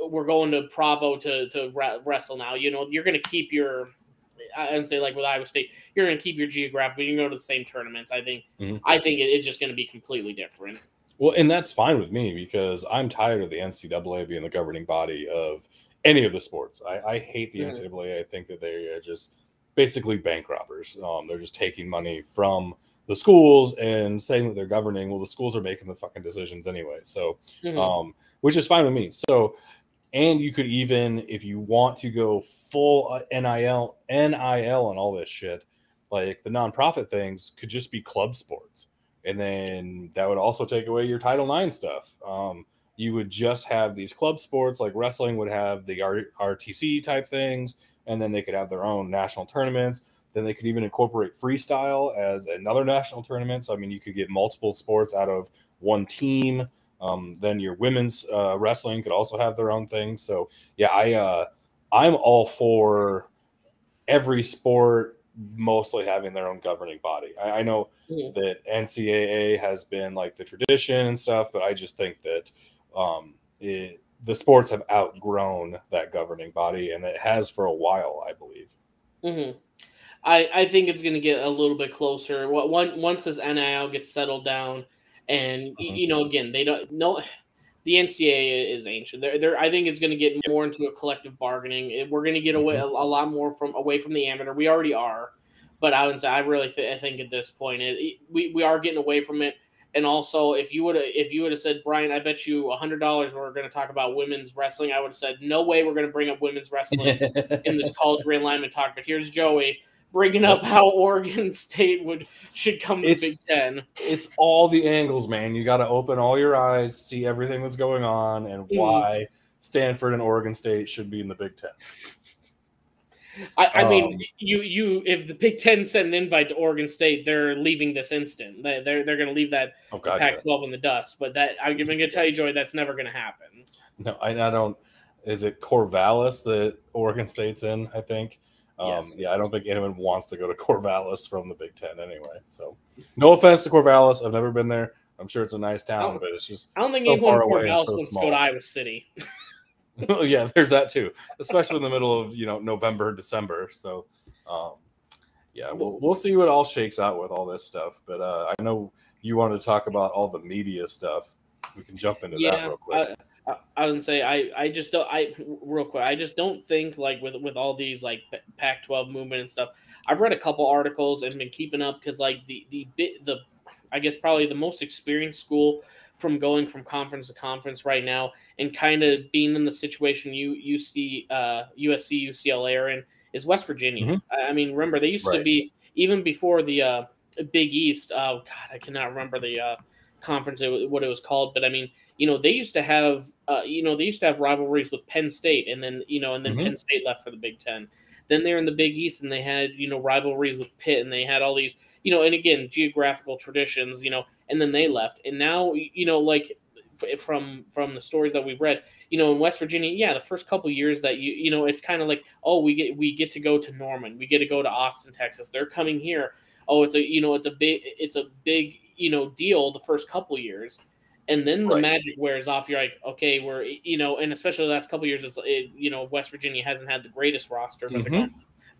we're going to Provo to to re- wrestle now. You know, you're going to keep your would say like with Iowa State, you're going to keep your geographical. You can go to the same tournaments. I think Mhm. I think it, it's just going to be completely different. Well, and that's fine with me because I'm tired of the NCAA being the governing body of any of the sports. I, I hate the Mhm. NCAA. I think that they are just basically bank robbers. Um, they're just taking money from the schools and saying that they're governing. Well, the schools are making the fucking decisions anyway. So, Mhm. um, which is fine with me. So, and you could even, if you want to go full uh, NIL, NIL, and all this shit, like the nonprofit things could just be club sports, and then that would also take away your Title IX stuff. Um, you would just have these club sports, like wrestling would have the RTC type things, and then they could have their own national tournaments. Then they could even incorporate freestyle as another national tournament. So I mean, you could get multiple sports out of one team. Um, then your women's uh, wrestling could also have their own thing. So yeah, I uh, I'm all for every sport mostly having their own governing body. I, I know Mhm. that NCAA has been like the tradition and stuff, but I just think that um, it, the sports have outgrown that governing body, and it has for a while, I believe. hmm I, I think it's going to get a little bit closer. One, once this NIL gets settled down, and Mhm. you know, again, they don't no, the NCAA is ancient. They're, they're, I think it's going to get more into a collective bargaining. We're going to get away mm-hmm. a, a lot more from away from the amateur. We already are, but I would say I really th- I think at this point it, we we are getting away from it. And also, if you would have if you would have said, Brian, I bet you hundred dollars we're going to talk about women's wrestling, I would have said, no way, we're going to bring up women's wrestling in this college realignment talk. But here's Joey bringing up how Oregon State would should come to It's- Big Ten. it's all the angles, man. You got to open all your eyes, see everything that's going on, and Mhm. why Stanford and Oregon State should be in the Big Ten. I, I mean, Um, you you if the Big Ten sent an invite to Oregon State, they're leaving this instant. They- They're they're going to leave that Oh God. Pac-12 in the dust. But that I'm going to tell you, Joy, that's never going to happen. no, I, I don't. Is it Corvallis that Oregon State's in? I think. Um, Yes. Yeah, I don't think anyone wants to go to Corvallis from the Big Ten anyway. So, no offense to Corvallis, I've never been there. I'm sure it's a nice town, Oh. but it's just I don't think so anyone far away Corvallis so wants to go to Iowa City. yeah, there's that too, especially in the middle of you know November, December. So, um, yeah, we'll we'll see what all shakes out with all this stuff. But uh, I know you wanted to talk about all the media stuff. We can jump into that real quick. I, I, I would say I, I just don't I real quick I just don't think like with with all these like Pac-12 movement and stuff. I've read a couple articles and been keeping up because like the the bit the I guess probably the most experienced school from going from conference to conference right now and kind of being in the situation you you see uh, USC UCLA are in is West Virginia. Mhm. I, I mean, remember they used to be even before the uh, Big East. Oh God, I cannot remember the uh, conference it, what it was called, but I mean, you know, they used to have uh, you know they used to have rivalries with Penn State, and then you know, and then Mhm. Penn State left for the Big Ten. Then they're in the Big East, and they had you know rivalries with Pitt, and they had all these you know, and again geographical traditions, you know, and then they left, and now you know like from from the stories that we've read you know in west virginia yeah the first couple years that you you know it's kind of like oh we get we get to go to norman we get to go to austin texas they're coming here oh it's a you know it's a big it's a big you know deal the first couple years and then the Right. magic wears off you're like okay we're you know and especially the last couple years it's it, you know west virginia hasn't had the greatest roster but Mhm. going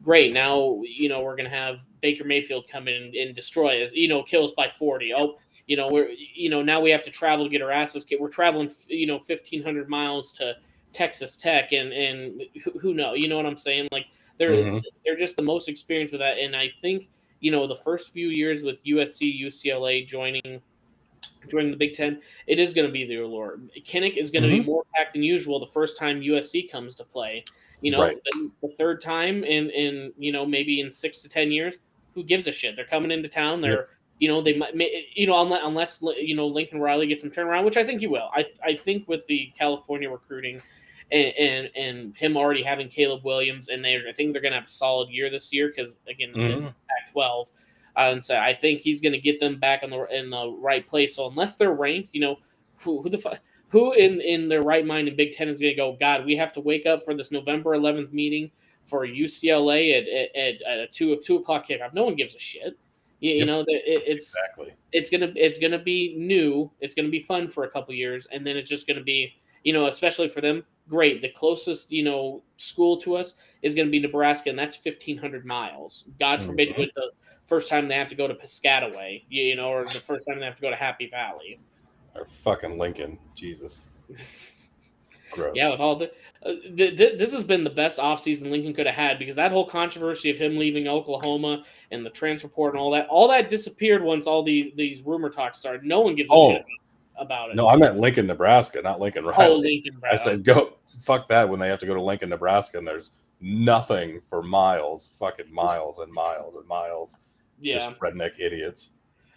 great now you know we're gonna have baker mayfield come in and, and destroy us you know kill us by 40 oh you know we're you know now we have to travel to get our asses kicked we're traveling you know 1500 miles to texas tech and and who, who know you know what i'm saying like they're Mhm. they're just the most experienced with that and i think you know the first few years with usc ucla joining joining the big ten it is going to be the allure kinnick is going to Mm-hmm. be more packed than usual the first time usc comes to play. You know Right. the, the third time in in you know maybe in six to ten years who gives a shit? They're coming into town they're you know they might you know unless, unless you know lincoln riley gets some turnaround which i think he will. I i think with the california recruiting and and, and him already having caleb williams and they i think they're going to have a solid year this year because again Mhm. it's pac 12 uh, and so i think he's going to get them back on the in the right place so unless they're ranked you know who, who the fuck who in in their right mind in Big Ten is going to go? God, we have to wake up for this November 11th meeting for UCLA at at, at, a two two o'clock kickoff. No one gives a shit. You, you know that it, it's exactly. it's gonna it's gonna be new. It's gonna be fun for a couple years, and then it's just gonna be you know especially for them. Great. The closest you know school to us is gonna be Nebraska, and that's 1,500 miles. God forbid Mhm. with the first time they have to go to Piscataway, you, know, or the first time they have to go to Happy Valley. Or fucking Lincoln, Jesus. Gross. Yeah, with all the, uh, th- th- this has been the best offseason Lincoln could have had because that whole controversy of him leaving Oklahoma and the transfer report and all that, all that disappeared once all the these rumor talks started. No one gives a Oh. shit about it. no, I meant Lincoln, Nebraska, not Lincoln Riley. oh. Lincoln. I said go fuck that when they have to go to Lincoln, Nebraska, and there's nothing for miles, fucking miles and miles and miles. yeah, Just redneck idiots.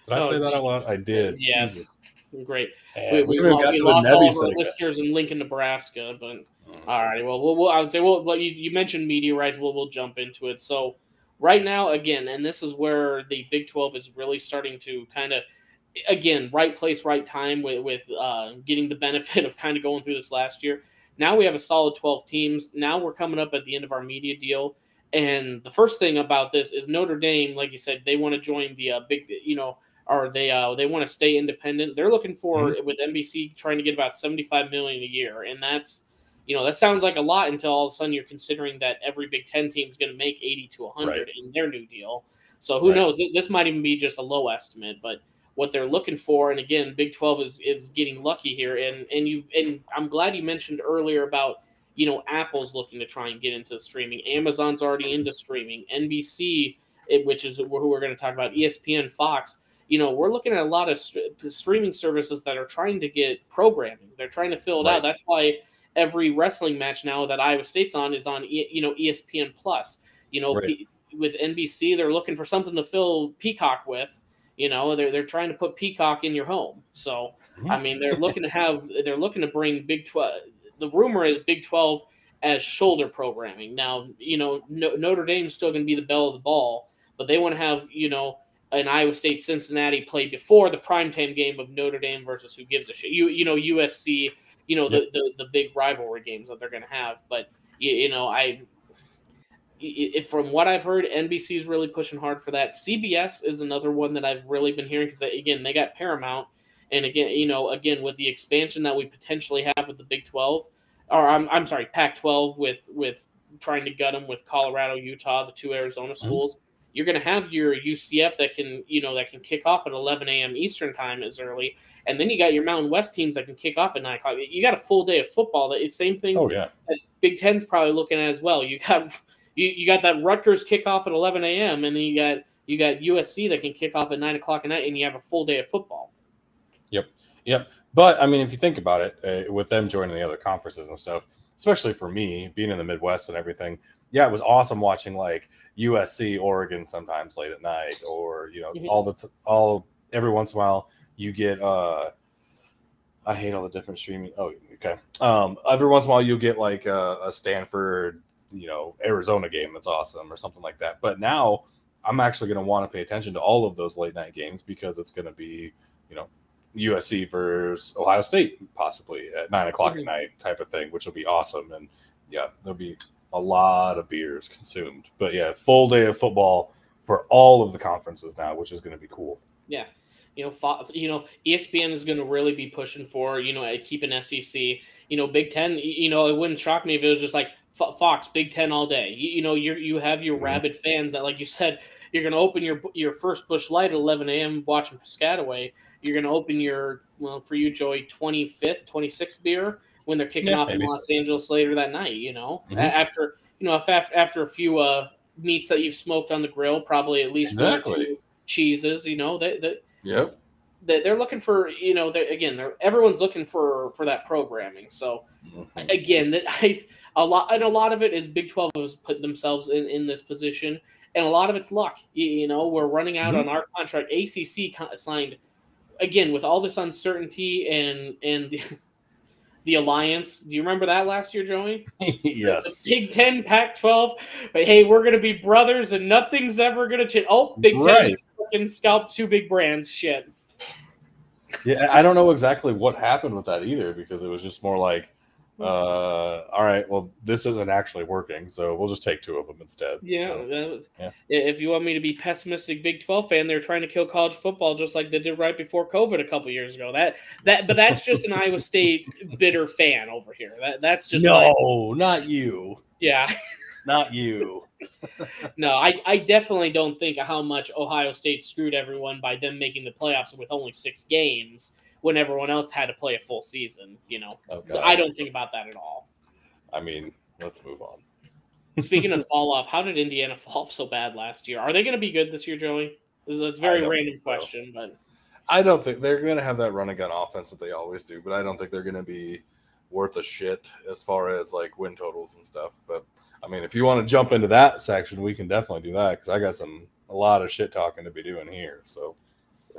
Did I Oh, say that out loud? I did. Yes. Jesus. great. We, we, we, even lo- got we lost all of our listeners in Lincoln, Nebraska, but Mm. All righty. Well, we'll, we'll I would say, well, you, you mentioned media rights. We'll, we'll jump into it. So, right now, again, and this is where the Big 12 is really starting to kind of, again, right place, right time with, with uh, getting the benefit of kind of going through this last year. Now we have a solid 12 teams. Now we're coming up at the end of our media deal. And the first thing about this is Notre Dame, like you said, they want to join the uh, big, you know, or they uh, they want to stay independent. They're looking for with NBC trying to get about 75 million a year, and that's you know that sounds like a lot until all of a sudden you're considering that every Big Ten team is going to make 80 to 100 Right. in their new deal. So who Right. knows? This might even be just a low estimate, but what they're looking for, and again, Big 12 is is getting lucky here. And and you and I'm glad you mentioned earlier about you know Apple's looking to try and get into streaming. Amazon's already into streaming. NBC, which is who we're going to talk about, ESPN, Fox. You know, we're looking at a lot of st- streaming services that are trying to get programming. They're trying to fill it Right. out. That's why every wrestling match now that Iowa State's on is on, E- you know, ESPN Plus. You know, Right. P- with NBC, they're looking for something to fill Peacock with. You know, they're they're trying to put Peacock in your home. So hmm. I mean, they're looking to have they're looking to bring Big Twelve. The rumor is Big Twelve as shoulder programming. Now, you know, no, Notre Dame's still going to be the belle of the ball, but they want to have you know an Iowa State Cincinnati play before the primetime game of Notre Dame versus who gives a shit. You you know USC. You know the, the the big rivalry games that they're going to have, but you, you know I if from what I've heard, NBC is really pushing hard for that. CBS is another one that I've really been hearing because again, they got Paramount, and again, you know, again with the expansion that we potentially have with the Big Twelve, or I'm, I'm sorry, Pac twelve with with trying to gut them with Colorado, Utah, the two Arizona Mm-hmm. schools. You're going to have your UCF that can, you know, that can kick off at 11 a.m. Eastern time as early, and then you got your Mountain West teams that can kick off at nine o'clock. You got a full day of football. That it's same thing. Oh yeah. Big Ten's probably looking at as well. You got you, you got that Rutgers kickoff at 11 a.m. and then you got you got USC that can kick off at nine o'clock at night, and you have a full day of football. Yep. Yep. But I mean, if you think about it, uh, with them joining the other conferences and stuff, especially for me being in the Midwest and everything, yeah, it was awesome watching like USC, Oregon sometimes late at night, or you know, Mhm. all the t- all every once in a while you get. uh I hate all the different streaming. Oh, okay. Um, every once in a while you'll get like a, a Stanford, you know, Arizona game that's awesome or something like that. But now I'm actually going to want to pay attention to all of those late night games because it's going to be, you know, USC versus Ohio State possibly at nine o'clock Mhm. at night type of thing, which will be awesome. And yeah, there'll be a lot of beers consumed. But yeah, full day of football for all of the conferences now, which is going to be cool. Yeah, you know, Fo- you know, ESPN is going to really be pushing for you know keeping SEC. You know, Big Ten. You know, it wouldn't shock me if it was just like Fox, Big Ten all day. You, you know, you you have your Mhm. rabid fans that, like you said, you're going to open your your first Busch Light at 11 a.m. watching Piscataway. You're going to open your well for you, Joey, 25th, 26th beer when they're kicking Yeah, off maybe. in Los Angeles later that night. You know, Mhm. After you know if after, after a few uh meats that you've smoked on the grill, probably at least one or two cheeses. You know, that that Yep. They- they're looking for you know they're, again they're everyone's looking for for that programming so again that i a lot and a lot of it is big 12 has put themselves in in this position and a lot of it's luck you, you know we're running out Mhm. on our contract acc signed again with all this uncertainty and and the, the alliance do you remember that last year joey yes. the Big Ten, Pac 12. But hey, we're going to be brothers and nothing's ever going to change. Oh, Big Ten Right. just fucking scalped two big brands. Shit. Yeah, I don't know exactly what happened with that either because it was just more like, Hmm. uh, all right, well, this isn't actually working, so we'll just take two of them instead. Yeah, So, yeah. If you want me to be pessimistic, Big Twelve fan, they're trying to kill college football just like they did right before COVID a couple years ago. That that, but that's just an Iowa State bitter fan over here. That that's just my- no, not you, yeah. not you. No, I, I definitely don't think how much Ohio State screwed everyone by them making the playoffs with only six games when everyone else had to play a full season. You know, Okay. I don't think about that at all. I mean, let's move on. Speaking of fall off, how did Indiana fall off so bad last year? Are they going to be good this year, Joey? That's a very random so. question, but I don't think they're going to have that run and gun offense that they always do, but I don't think they're going to be worth a shit as far as like win totals and stuff. But I mean, if you want to jump into that section, we can definitely do that because I got some a lot of shit talking to be doing here. So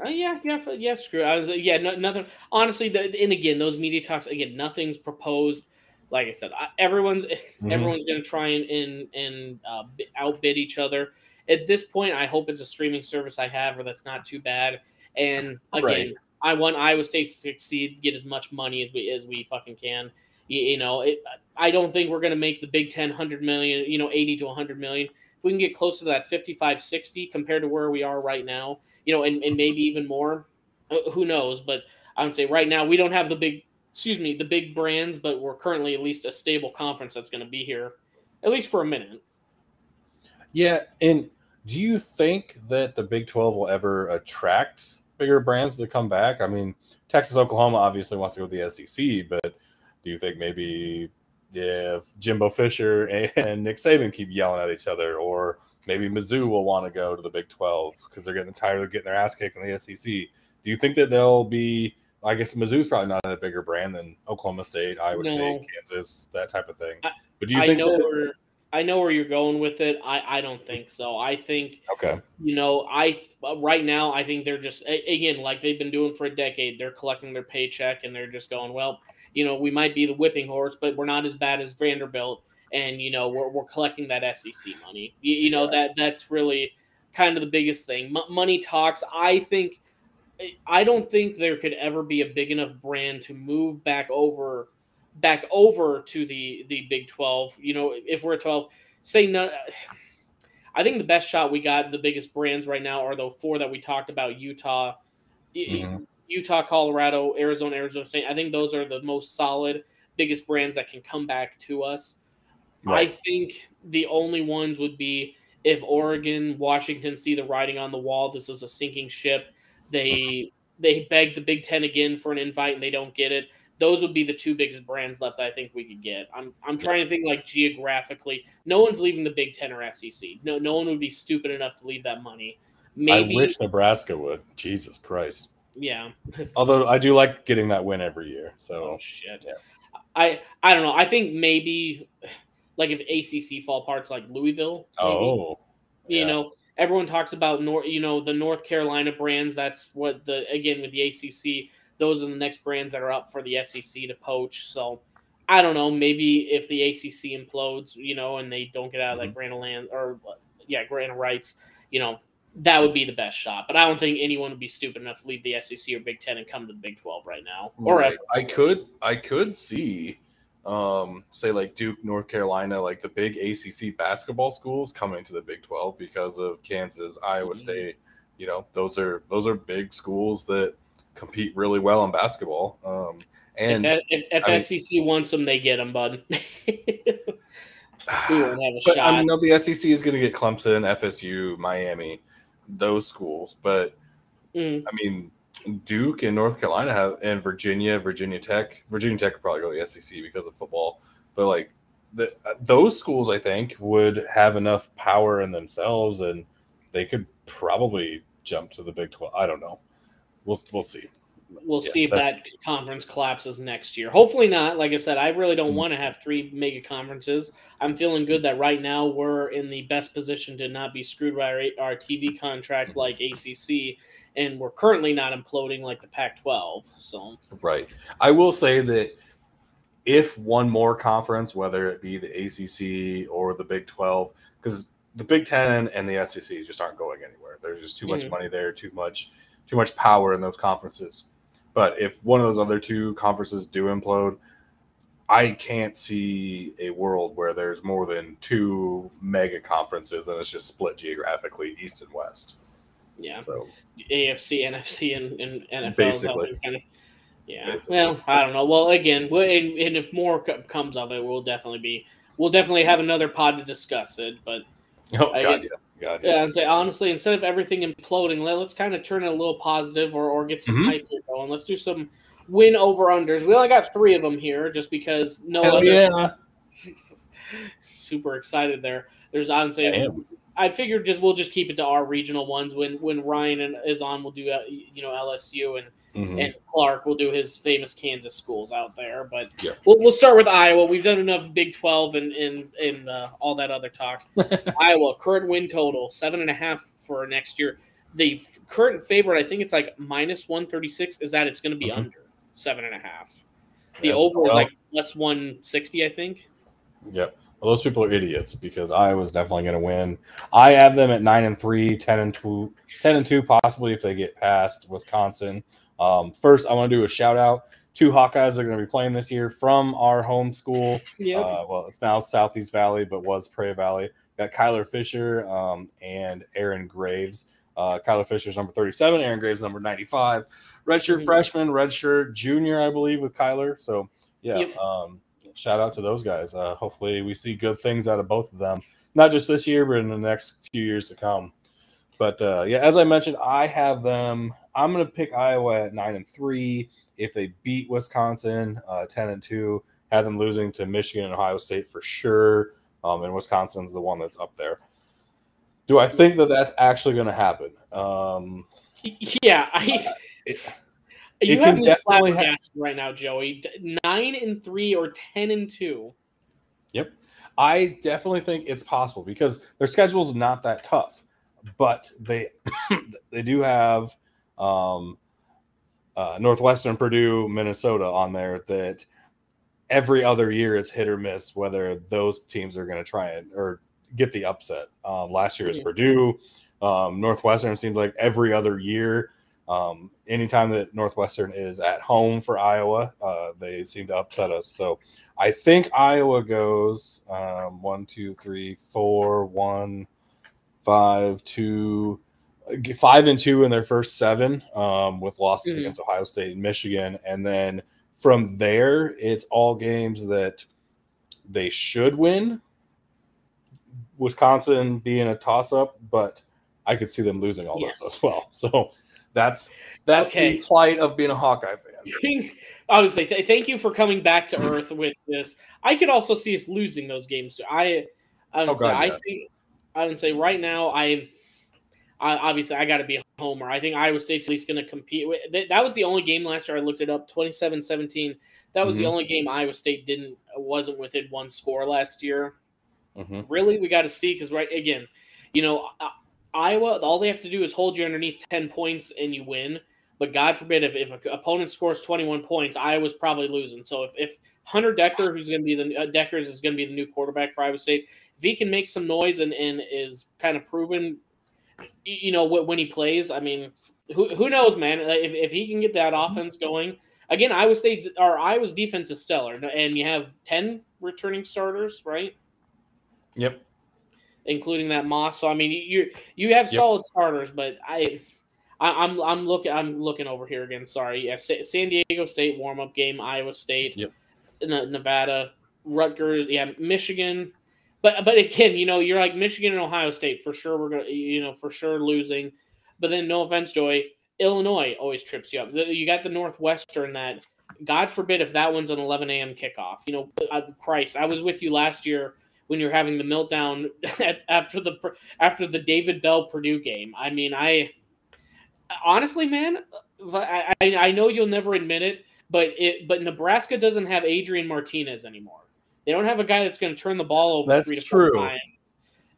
Uh, yeah, yeah, yeah. Screw. I was, yeah, no, nothing. Honestly, the, and again, those media talks. Again, nothing's proposed. Like I said, I, everyone's Mhm. everyone's going to try and and, and uh, outbid each other. At this point, I hope it's a streaming service I have, or that's not too bad. And again, Right. I want Iowa State to succeed, get as much money as we as we fucking can. You, you know, it, I don't think we're going to make the Big Ten 100 million, you know, 80 to 100 million. If we can get closer to that 55, 60 compared to where we are right now, you know, and, and maybe even more, uh, who knows? But I would say right now we don't have the big, excuse me, the big brands, but we're currently at least a stable conference that's going to be here, at least for a minute. yeah, and do you think that the Big Twelve will ever attract bigger brands to come back? I mean, Texas, Oklahoma obviously wants to go to the SEC, but do you think maybe if Jimbo Fisher and Nick Saban keep yelling at each other, or maybe Mizzou will want to go to the Big 12 because they're getting tired of getting their ass kicked in the SEC. Do you think that they'll be? I guess Mizzou's probably not a bigger brand than Oklahoma State, Iowa No. State, Kansas, that type of thing. I- But do you I think know. I know where you're going with it. I I don't think so. I think Okay. you know I right now I think they're just again like they've been doing for a decade. They're collecting their paycheck and they're just going well. You know we might be the whipping horse, but we're not as bad as Vanderbilt. And you know we're, we're collecting that SEC money. You, you know that that's really kind of the biggest thing. M- money talks. I think I don't think there could ever be a big enough brand to move back over back over to the the Big 12. You know, if we're 12, say no I think the best shot we got, the biggest brands right now are the four that we talked about Utah, mm-hmm. Utah, Colorado, Arizona, Arizona State. I think those are the most solid, biggest brands that can come back to us. Right. I think the only ones would be if Oregon, Washington see the writing on the wall, this is a sinking ship. They they beg the Big Ten again for an invite and they don't get it. Those would be the two biggest brands left I think we could get. I'm I'm trying to think like geographically. No one's leaving the Big Ten or SEC. No no one would be stupid enough to leave that money. Maybe I wish Nebraska would. Jesus Christ. Yeah. Although I do like getting that win every year. So oh, shit. Yeah. I I don't know. I think maybe like if ACC fall parts like Louisville. Maybe, oh. You yeah. know, everyone talks about North, you know, the North Carolina brands. That's what the again with the ACC. Those are the next brands that are up for the SEC to poach. So I don't know. Maybe if the ACC implodes, you know, and they don't get out of mm-hmm. that grant of land or yeah, grant of rights, you know, that would be the best shot. But I don't think anyone would be stupid enough to leave the SEC or Big Ten and come to the Big Twelve right now. Or right. I could, I could see um, say like Duke, North Carolina, like the big ACC basketball schools coming to the Big 12 because of Kansas, Iowa mm-hmm. State. You know, those are those are big schools that compete really well in basketball. Um, and if, if, if SEC mean, wants them, they get them, bud. we won't have a but, shot. I mean, the SEC is going to get Clemson, FSU, Miami, those schools. But mm. I mean, Duke and North Carolina have, and Virginia, Virginia Tech. Virginia Tech could probably go to the SEC because of football, but like the, those schools, I think would have enough power in themselves, and they could probably jump to the Big Twelve. I don't know. We'll we'll see. We'll yeah, see if that conference collapses next year. Hopefully not. Like I said, I really don't mm-hmm. want to have three mega conferences. I'm feeling good that right now we're in the best position to not be screwed by our, our TV contract mm-hmm. like ACC and we're currently not imploding like the Pac-12. So right, I will say that if one more conference, whether it be the ACC or the Big 12, because the Big Ten and the SEC just aren't going anywhere. There's just too much mm-hmm. money there, too much, too much power in those conferences. But if one of those other two conferences do implode, I can't see a world where there's more than two mega conferences and it's just split geographically east and west. Yeah. So AFC, NFC, and, and NFL. Basically. Kind of, yeah. Basically. Well, I don't know. Well, again, and, and if more comes of it, we'll definitely be we'll definitely have another pod to discuss it. But oh, I God, guess, yeah. God, yeah. yeah, and say honestly, instead of everything imploding, let, us kind of turn it a little positive or, or get some mm-hmm. hype going. Let's do some win over unders. We only got three of them here, just because no Hell other. Yeah. super excited there. There's honestly I figured just we'll just keep it to our regional ones. When when Ryan is on, we'll do uh, you know LSU and mm-hmm. and Clark will do his famous Kansas schools out there. But yeah. we'll, we'll start with Iowa. We've done enough Big Twelve and and and uh, all that other talk. Iowa current win total seven and a half for next year. The current favorite, I think it's like minus one thirty six. Is that it's going to be mm-hmm. under seven and a half. The yeah. over well, is like plus one sixty, I think. Yep. Well, those people are idiots because I was definitely going to win. I have them at nine and three, 10 and two, 10 and two, possibly if they get past Wisconsin. Um, first, I want to do a shout out. Two Hawkeyes are going to be playing this year from our home school. Yeah. Uh, well, it's now Southeast Valley, but was Prairie Valley. Got Kyler Fisher um, and Aaron Graves. Uh, Kyler Fisher's number 37, Aaron Graves number 95. Redshirt mm-hmm. freshman, redshirt junior, I believe, with Kyler. So, yeah. Yep. Um, shout out to those guys. Uh, hopefully, we see good things out of both of them, not just this year, but in the next few years to come. But uh, yeah, as I mentioned, I have them. I'm going to pick Iowa at nine and three. If they beat Wisconsin, uh, ten and two, have them losing to Michigan and Ohio State for sure. Um, and Wisconsin's the one that's up there. Do I think that that's actually going to happen? Um, yeah, I. It, you have me flabbergasted have... right now, Joey. Nine and three or ten and two. Yep. I definitely think it's possible because their schedule is not that tough, but they they do have um, uh, Northwestern, Purdue, Minnesota on there that every other year it's hit or miss whether those teams are going to try it or get the upset. Um, last year is Yeah. Purdue. Um, Northwestern seems like every other year. Um, anytime that Northwestern is at home for Iowa, uh, they seem to upset us. So I think Iowa goes um, one, two, three, four, one, five, two, five and two in their first seven, um, with losses Mhm. against Ohio State and Michigan, and then from there it's all games that they should win. Wisconsin being a toss-up, but I could see them losing all Yeah. this as well. So that's that's Okay. the plight of being a Hawkeye fan. I would say th- thank you for coming back to earth with this. I could also see us losing those games. too. I, Oh, say God, I yeah. think I would say right now I, I obviously I got to be a homer. I think Iowa State's at least going to compete. with that, that was the only game last year I looked it up 27-17. That was the Mhm. only game Iowa State didn't wasn't within one score last year. Mhm. Really, we got to see because right again, you know, uh, Iowa all they have to do is hold you underneath ten points and you win. But God forbid if, if an opponent scores 21 points, Iowa's probably losing. So if, if Hunter Decker, who's going to be the uh, Dekkers is going to be the new quarterback for Iowa State, if he can make some noise and, and is kind of proven, you know, wh- when he plays, I mean, who, who knows, man? If, if he can get that mm-hmm. offense going, again, Iowa State's or Iowa's defense is stellar, and you have 10 returning starters, right? Yep. including that Moss. So I mean, you you have Yep. solid starters, but I, I I'm I'm looking I'm looking over here again. Sorry, yeah, Sa- San Diego State warm up game, Iowa State, Yep. Ne- Nevada, Rutgers, yeah, Michigan. But but again, you know, you're like Michigan and Ohio State for sure. We're gonna you know for sure losing. But then no offense, Joy, Illinois always trips you up. You got the Northwestern that. God forbid if that one's an 11 a.m. kickoff. You know, uh, Christ, I was with you last year when you're having the meltdown after the after the David Bell Purdue game. I mean, I honestly, man, I, I I know you'll never admit it, but it but Nebraska doesn't have Adrian Martinez anymore. They don't have a guy that's going to turn the ball over That's three to four true. times.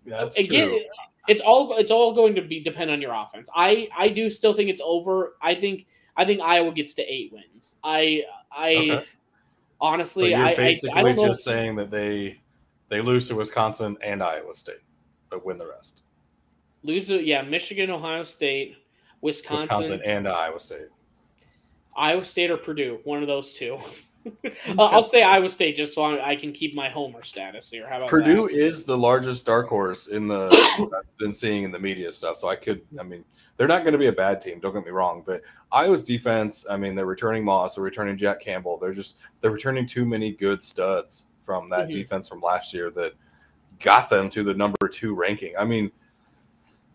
That's Again, true. it's all it's all going to be depend on your offense. I I do still think it's over. I think I think Iowa gets to eight wins. I I Okay. So honestly you're I, I basically I don't know. just saying that they they lose to Wisconsin and Iowa State, but win the rest. lose to yeah Michigan, Ohio State, Wisconsin, Wisconsin and Iowa State. Iowa State or Purdue, one of those two. I'll I'll say Iowa State just so I I can keep my homer status here. How about Purdue that? is the largest dark horse in the I've been seeing in the media stuff. So I could, I mean, they're not going to be a bad team. Don't get me wrong, but Iowa's defense. I mean, they're returning Moss, they're returning Jack Campbell. They're just they're returning too many good studs from that Mhm. defense from last year that got them to the number two ranking. I mean,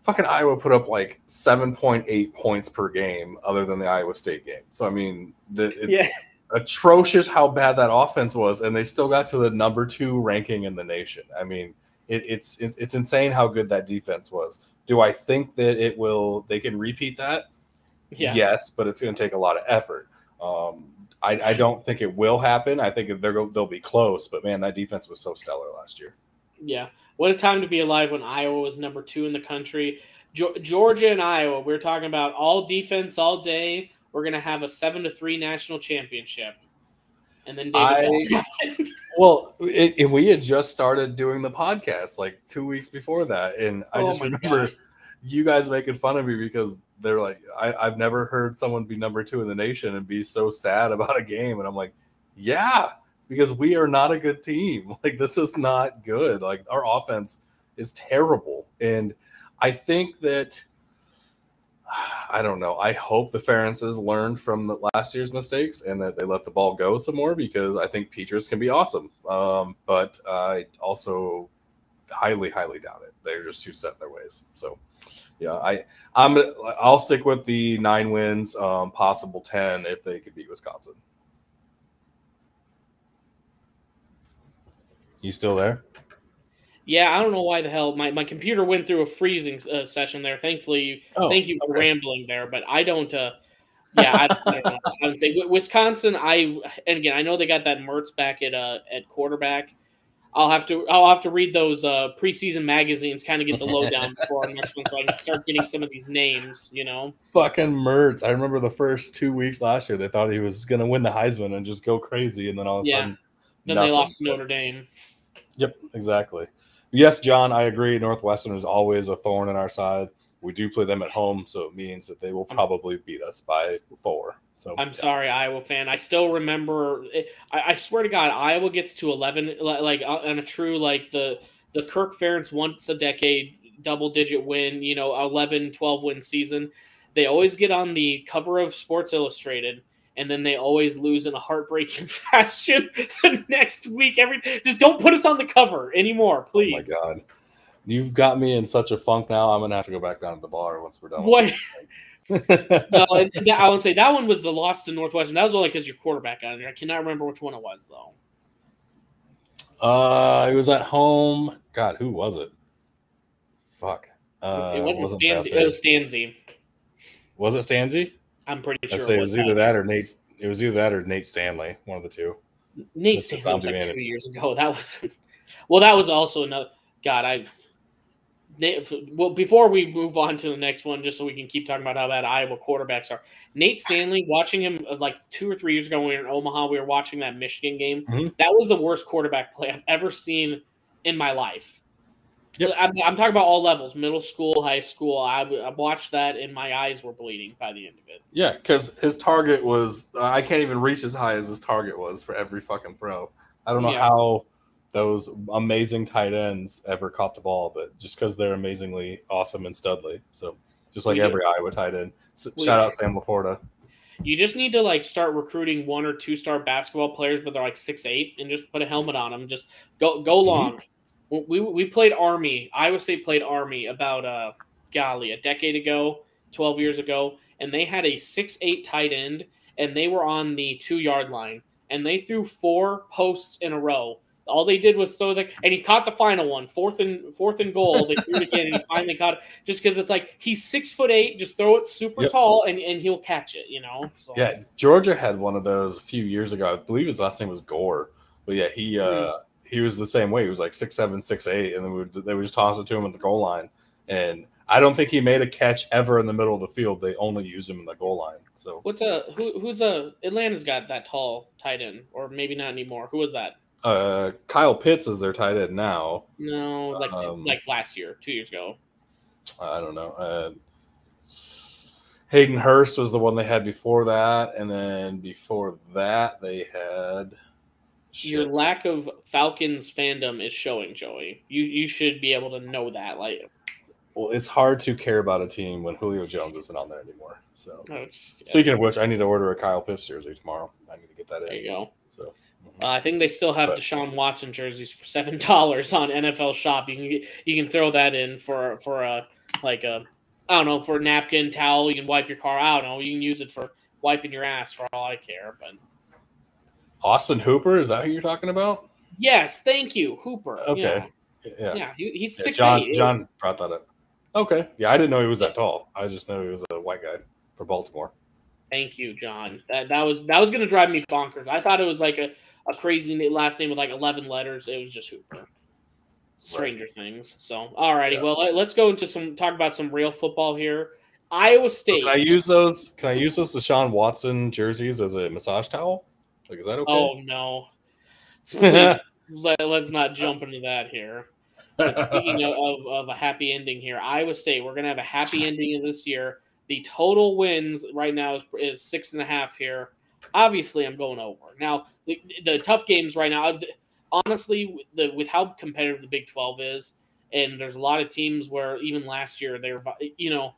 fucking Iowa put up like seven point eight points per game, other than the Iowa State game. So I mean, the, it's Yeah. Atrocious how bad that offense was, and they still got to the number two ranking in the nation. I mean, it, it's, it's it's insane how good that defense was. Do I think that it will? They can repeat that? Yeah. Yes, but it's going to take a lot of effort. Um, I, I don't think it will happen. I think they're they'll be close, but man, that defense was so stellar last year. Yeah. What a time to be alive when Iowa was number two in the country. Georgia and Iowa, we are talking about all defense all day. We're going to have a seven to three national championship. And then David I- Well, it, and we had just started doing the podcast like two weeks before that, and I Oh just remember gosh. you guys making fun of me because they're like, I, I've never heard someone be number two in the nation and be so sad about a game, and I'm like, yeah, because we are not a good team. Like this is not good. Like our offense is terrible, and I think that. I don't know. I hope the Ferentzes learned from last year's mistakes and that they let the ball go some more because I think Petras can be awesome. Um, but I also highly, highly doubt it. They're just too set in their ways. So, yeah, I, I'm, I'll stick with the nine wins, um, possible ten if they could beat Wisconsin. You still there? Yeah, I don't know why the hell my, my computer went through a freezing uh, session there. Thankfully, Oh, thank you for okay. rambling there, but I don't. Uh, yeah, I, I don't know. I would say Wisconsin. I and again, I know they got that Mertz back at uh, at quarterback. I'll have to I'll have to read those uh, preseason magazines, kind of get the lowdown before our next one, so I can start getting some of these names. You know, fucking Mertz. I remember the first two weeks last year, they thought he was going to win the Heisman and just go crazy, and then all of a Yeah. sudden, then nothing. they lost to Notre Dame. Yep, exactly. Yes, John, I agree. Northwestern is always a thorn in our side. We do play them at home, so it means that they will probably beat us by four. So I'm yeah. sorry, Iowa fan. I still remember. I, I swear to God, Iowa gets to 11, li- like uh, on a true like the the Kirk Ferentz once a decade double digit win. You know, 11, 12 win season. They always get on the cover of Sports Illustrated. And then they always lose in a heartbreaking fashion the next week. Every just don't put us on the cover anymore, please. Oh my god, you've got me in such a funk now. I'm gonna have to go back down to the bar once we're done. What? No, that, I would say that one was the loss to Northwestern. That was only because your quarterback got in there. I cannot remember which one it was though. uh, it was at home. God, who was it? Fuck. Uh, it wasn't wasn't Stanzi. It was Stanzi. Was it Stanzi? I'm pretty I sure say it it was was either that. or Nate. It was either that or Nate Stanley, one of the two. Nate Mr. Stanley was like two years ago. That was well. That was also another. God, I. Well, before we move on to the next one, just so we can keep talking about how bad Iowa quarterbacks are, Nate Stanley, watching him uh, like two or three years ago when we were in Omaha, we were watching that Michigan game. Mhm. That was the worst quarterback play I've ever seen in my life. Yep. I'm, I'm talking about all levels, middle school, high school. I, I watched that and my eyes were bleeding by the end of it. Yeah, because his target was uh, I can't even reach as high as his target was for every fucking throw. I don't know Yeah. how those amazing tight ends ever caught the ball, but just because they're amazingly awesome and studly. So just like We do. every Iowa tight end. S- We Shout do. out Sam Laporta. You just need to like start recruiting one or two star basketball players, but they're like six eight, and just put a helmet on them. Just go go long. We we played Army. Iowa State played Army about uh golly a decade ago, twelve years ago, and they had a six eight tight end, and they were on the two yard line, and they threw four posts in a row. All they did was throw the, and he caught the final one, fourth and fourth and goal. They threw it again, and he finally caught it. Just because it's like he's six foot eight, just throw it super Yep. tall, and, and he'll catch it. You know. So. Yeah, Georgia had one of those a few years ago. I believe his last name was Gore. But yeah, he uh he was the same way. He was like six seven, six eight, and then we would, they would just toss it to him at the goal line. And I don't think he made a catch ever in the middle of the field. They only use him in the goal line. So What's a who? Who's a Atlanta's got that tall tight end, or maybe not anymore. Who was that? uh Kyle Pitts is their tight end now. No, like Um, like last year, two years ago. I don't know. Uh, Hayden Hurst was the one they had before that, and then before that they had. Your lack of Falcons fandom is showing, Joey. You you should be able to know that. Like, Well, it's hard to care about a team when Julio Jones isn't on there anymore. So, oh, yeah, speaking of which, I need to order a Kyle Pitts jersey tomorrow. I need to get that there in. There you go. So, Uh, I think they still have But- Deshaun Watson jerseys for seven dollars on NFL Shop. You can get, you can throw that in for for a like a I don't know for a napkin towel. You can wipe your car. I don't know. You can use it for wiping your ass for all I care. But Austin Hooper is that who you're talking about? yes, thank you, Hooper. Okay, Yeah, yeah. yeah he, he's Yeah, six John eight. John brought that up. Okay, yeah, I didn't know he was that tall. I just know he was a white guy for Baltimore. Thank you, John. That that was that was gonna drive me bonkers. I thought it was like a, a crazy last name with like eleven letters. It was just Hooper. Stranger Things. So, alrighty. Yeah. Well, let- let's go into some talk about some real football here. Iowa State. Can I use those? Can I use those Deshaun Watson jerseys as a massage towel? Like, is that okay? Oh no! Let, us not jump into that here. But speaking of, of, of a happy ending here, Iowa State, we're going to have a happy ending this year. The total wins right now is, is six and a half here. Obviously, I'm going over. Now, the, the tough games right now, honestly, the, with how competitive the Big 12 is, and there's a lot of teams where even last year they're, you know,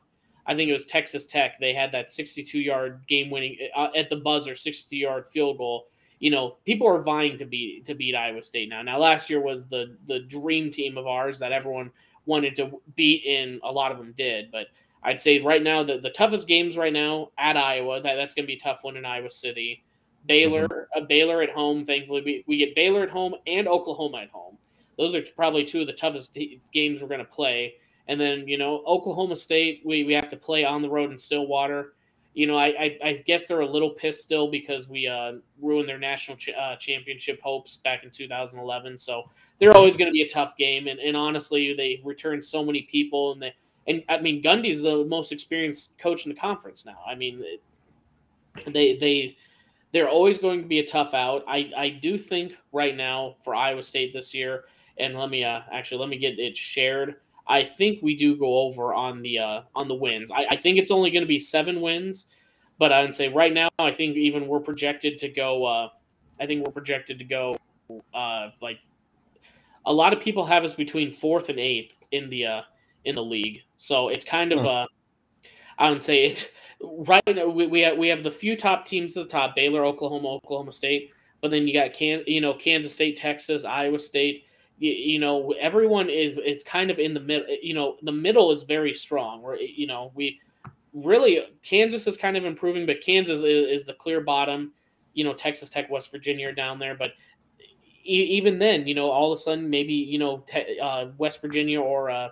I think it was Texas Tech. They had that 62 yard game winning uh, uh, at the buzzer, 60 yard field goal you know, people are vying to beat to beat Iowa State now. Now, last year was the the dream team of ours that everyone wanted to beat, and a lot of them did. But I'd say right now the, the toughest games right now at Iowa that that's going to be a tough one in Iowa City. Baylor, a Baylor at home. Thankfully, we, we get Baylor at home and Oklahoma at home. Those are probably two of the toughest games we're going to play. And then you know Oklahoma State, we, we have to play on the road in Stillwater you know, I, I, I guess they're a little pissed still because we uh, ruined their national ch- uh, championship hopes back in 2011. So they're always going to be a tough game. And, and honestly, they returned so many people, and they and I mean Gundy's the most experienced coach in the conference now. I mean, they they they're always going to be a tough out. I I do think right now for Iowa State this year, and let me uh actually let me get it shared. I think we do go over on the uh on the wins. I, I think it's only going to be seven wins, but I would say right now I think even we're projected to go. uh I think we're projected to go uh like a lot of people have us between fourth and eighth in the uh in the league. So it's kind of uh I would say it's right now we, we have we have the few top teams at the top: Baylor, Oklahoma, Oklahoma State. But then you got can you know Kansas State, Texas, Iowa State. You, you know everyone is is kind of in the middle. You know the middle is very strong. Where you know we really Kansas is kind of improving, but Kansas is, is the clear bottom. You know Texas Tech, West Virginia are down there, but even then, you know, all of a sudden, maybe you know, uh, West Virginia or uh,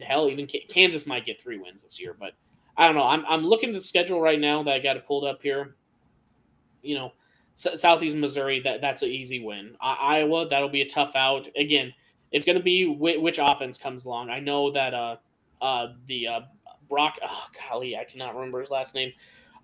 hell, even Kansas might get three wins this year. But I don't know. I'm I'm looking at the schedule right now that I got it pulled up here. You know, S- Southeast Missouri that that's an easy win. I- Iowa that'll be a tough out. Again, it's going to be wh- which offense comes along. I know that uh uh the uh, Brock. Oh golly, I cannot remember his last name.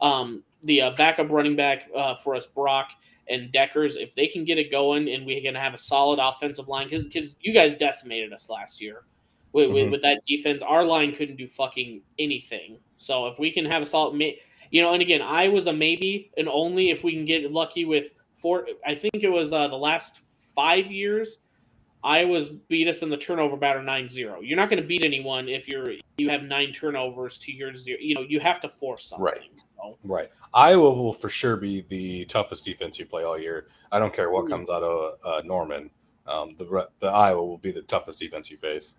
Um, the uh, backup running back uh, for us, Brock and Dekkers, if they can get it going and we're going to have a solid offensive line, because you guys decimated us last year with, mm-hmm. with, with, that defense. Our line couldn't do fucking anything. So if we can have a solid, you know, and again, I was a maybe and only if we can get lucky with four. I think it was uh, the last five years. I was beat us in the turnover battle 9-0. You're not going to beat anyone if you're you have nine turnovers to your zero. You know, you have to force something. Right. So. Right. Iowa will for sure be the toughest defense you play all year. I don't care what comes out of uh, Norman. Um, the the Iowa will be the toughest defense you face.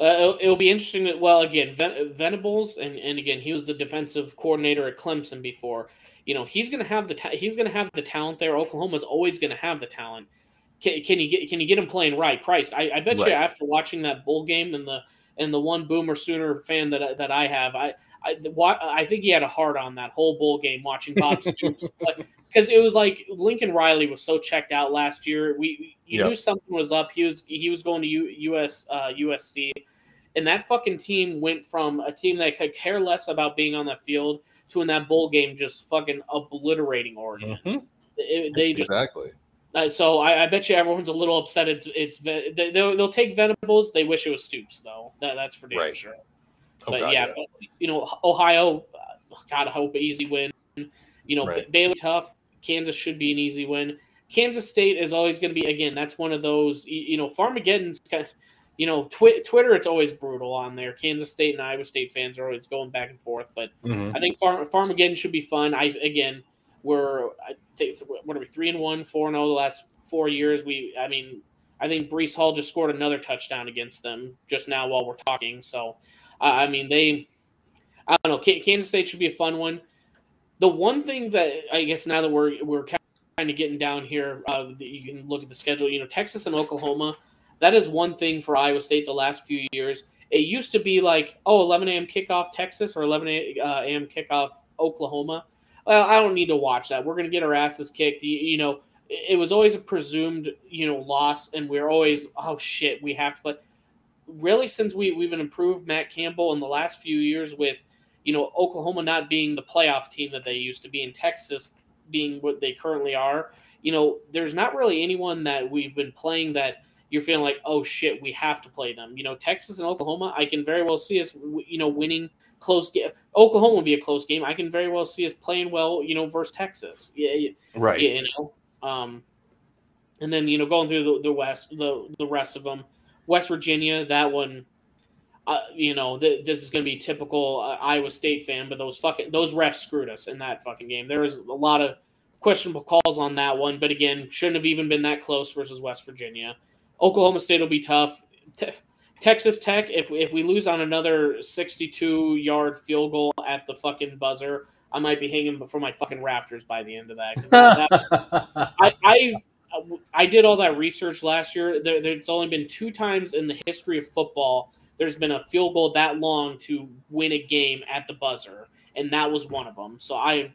Uh, it'll, it'll, be interesting. That, well, again, Ven- Venables, and, and again, he was the defensive coordinator at Clemson before. You know, he's going to have the ta- he's going to have the talent there. Oklahoma's always going to have the talent. Can, can, you get can you get him playing right? Christ, I, I bet right. you after watching that bowl game and the and the one Boomer Sooner fan that that I have, I I, I think he had a heart on that whole bowl game watching Bob Stoops because it was like Lincoln Riley was so checked out last year. We you yep. knew something was up. He was he was going to U, US uh, USC, and that fucking team went from a team that could care less about being on the field to in that bowl game just fucking obliterating Oregon. Mm-hmm. It, they just exactly. Uh, so I, I, bet you everyone's a little upset. It's it's they, will they'll take Venables. They wish it was Stoops though. That, that's for damn right. sure. Oh, but God, yeah, yeah, you know, Ohio, uh, God, I hope easy win. You know, right. Baylor tough. Kansas should be an easy win. Kansas State is always going to be again. That's one of those. You know, Farmageddon's kind of, you know, twi- Twitter. It's always brutal on there. Kansas State and Iowa State fans are always going back and forth. But mm-hmm. I think Farm Farmageddon should be fun. I again, we're I think what are we three and one, four and zero oh the last four years. We, I mean, I think Breece Hall just scored another touchdown against them just now while we're talking. So I mean, they, I don't know. Kansas State should be a fun one. The one thing that I guess now that we're we're kind of getting down here, uh, you can look at the schedule. You know, Texas and Oklahoma. That is one thing for Iowa State the last few years. It used to be like, oh, 11 a.m. kickoff Texas or 11 a.m. kickoff Oklahoma. Well, I don't need to watch that. We're going to get our asses kicked. You, you, know, it was always a presumed, you know, loss, and we're always, oh shit, we have to But really since we we've been improved Matt Campbell in the last few years with you know Oklahoma not being the playoff team that they used to be in Texas being what they currently are you know there's not really anyone that we've been playing that you're feeling like oh shit we have to play them. You know Texas and Oklahoma I can very well see us you know winning close game Oklahoma will be a close game. I can very well see us playing well you know versus Texas. Yeah right. You know um and then you know going through the, the west the the rest of them West Virginia, that one, uh, you know, th- this is going to be typical uh, Iowa State fan, but those fucking those refs screwed us in that fucking game. There was a lot of questionable calls on that one, but again, shouldn't have even been that close versus West Virginia. Oklahoma State will be tough. Te- Texas Tech, if if we lose on another 62 yard field goal at the fucking buzzer, I might be hanging from my fucking rafters by the end of that. that I, I I did all that research last year. There, there's only been two times in the history of football there's been a field goal that long to win a game at the buzzer, and that was one of them. So I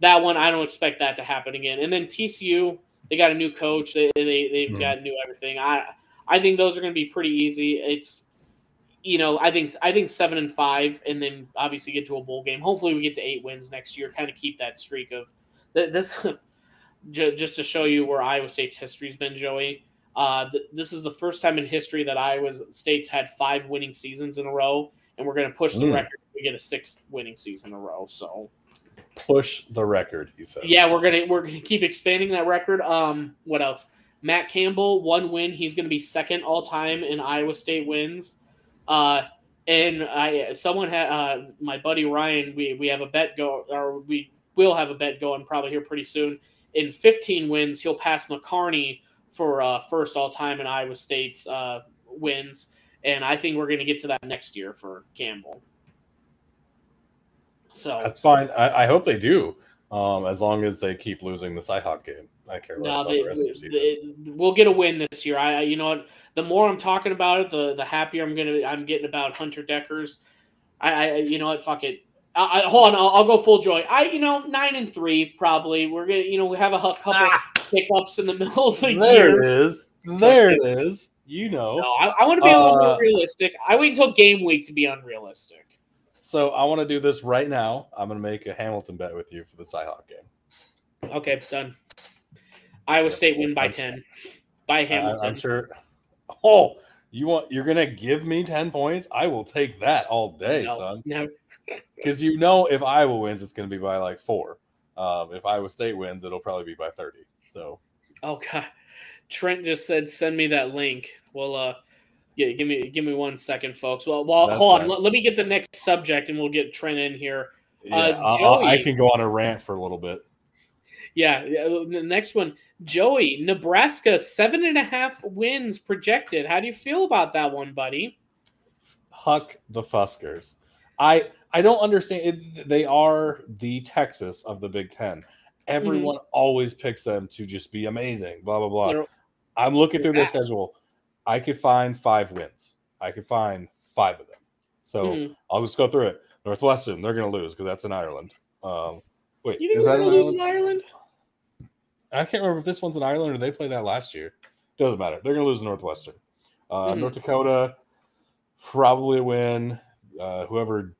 that one I don't expect that to happen again. And then TCU, they got a new coach. They they they've Mhm. got new everything. I I think those are going to be pretty easy. It's you know I think I think seven and five, and then obviously get to a bowl game. Hopefully we get to eight wins next year. Kind of keep that streak of this. just to show you where Iowa State's history's been, Joey. Uh, th- this is the first time in history that Iowa State's had five winning seasons in a row, and we're going to push the Mm. record. We get a sixth winning season in a row. So Push the record, he said. yeah, we're gonna we're gonna keep expanding that record. Um, what else? Matt Campbell, one win. He's gonna be second all time in Iowa State wins. Uh, and I someone had uh, my buddy Ryan. We we have a bet go or we will have a bet going probably here pretty soon. In 15 wins, he'll pass McCarney for uh, first all time in Iowa State's uh, wins. And I think we're going to get to that next year for Campbell. So That's fine. I, I hope they do. Um, as long as they keep losing the Cyhawk game. I care less No, about they, the rest of the season. they- we'll get a win this year. I, I- you know what? The more I'm talking about it, the the happier I'm gonna I'm getting about Hunter Dekkers. I, I you know what? Fuck it. I, I, hold on, I'll, I'll go full joy. I, you know, nine and three probably. We're gonna, you know, we have a hu- couple pickups in the middle of the there year. it is. There it is. You know. No, I, I want to be a little Uh, more realistic. I wait until game week to be unrealistic. So I want to do this right now. I'm going to make a Hamilton bet with you for the Cyhawk game. Okay, done. Iowa State win by ten. By I, Hamilton. I'm sure. Oh, you want? You're going to give me ten points? I will take that all day, no, son. no, Because you know, if Iowa wins, it's going to be by like four. Um, if Iowa State wins, it'll probably be by thirty. So Oh god. Trent just said send me that link. Well uh yeah, give me give me one second, folks. Well, well That's hold on. Let, let me get the next subject and we'll get Trent in here. yeah, Uh, I'll- I Joey- can go on a rant for a little bit. Yeah, yeah, the next one. Joey, Nebraska, seven and a half wins projected. How do you feel about that one, buddy? Huck the Fuskers. I I don't understand. It, they are the Texas of the Big Ten. Everyone always picks them to just be amazing. Blah blah blah. They're- I'm looking through their Yeah. schedule. I could find five wins. I could find five of them. So Mhm. I'll just go through it. Northwestern, they're going to lose because that's in Ireland. Um, wait, You think is we're that in gonna lose Ireland? in Ireland? I can't remember if this one's in Ireland or they played that last year. Doesn't matter. They're going to lose Northwestern. Uh, Mhm. North Dakota, probably a win. Uh, whoever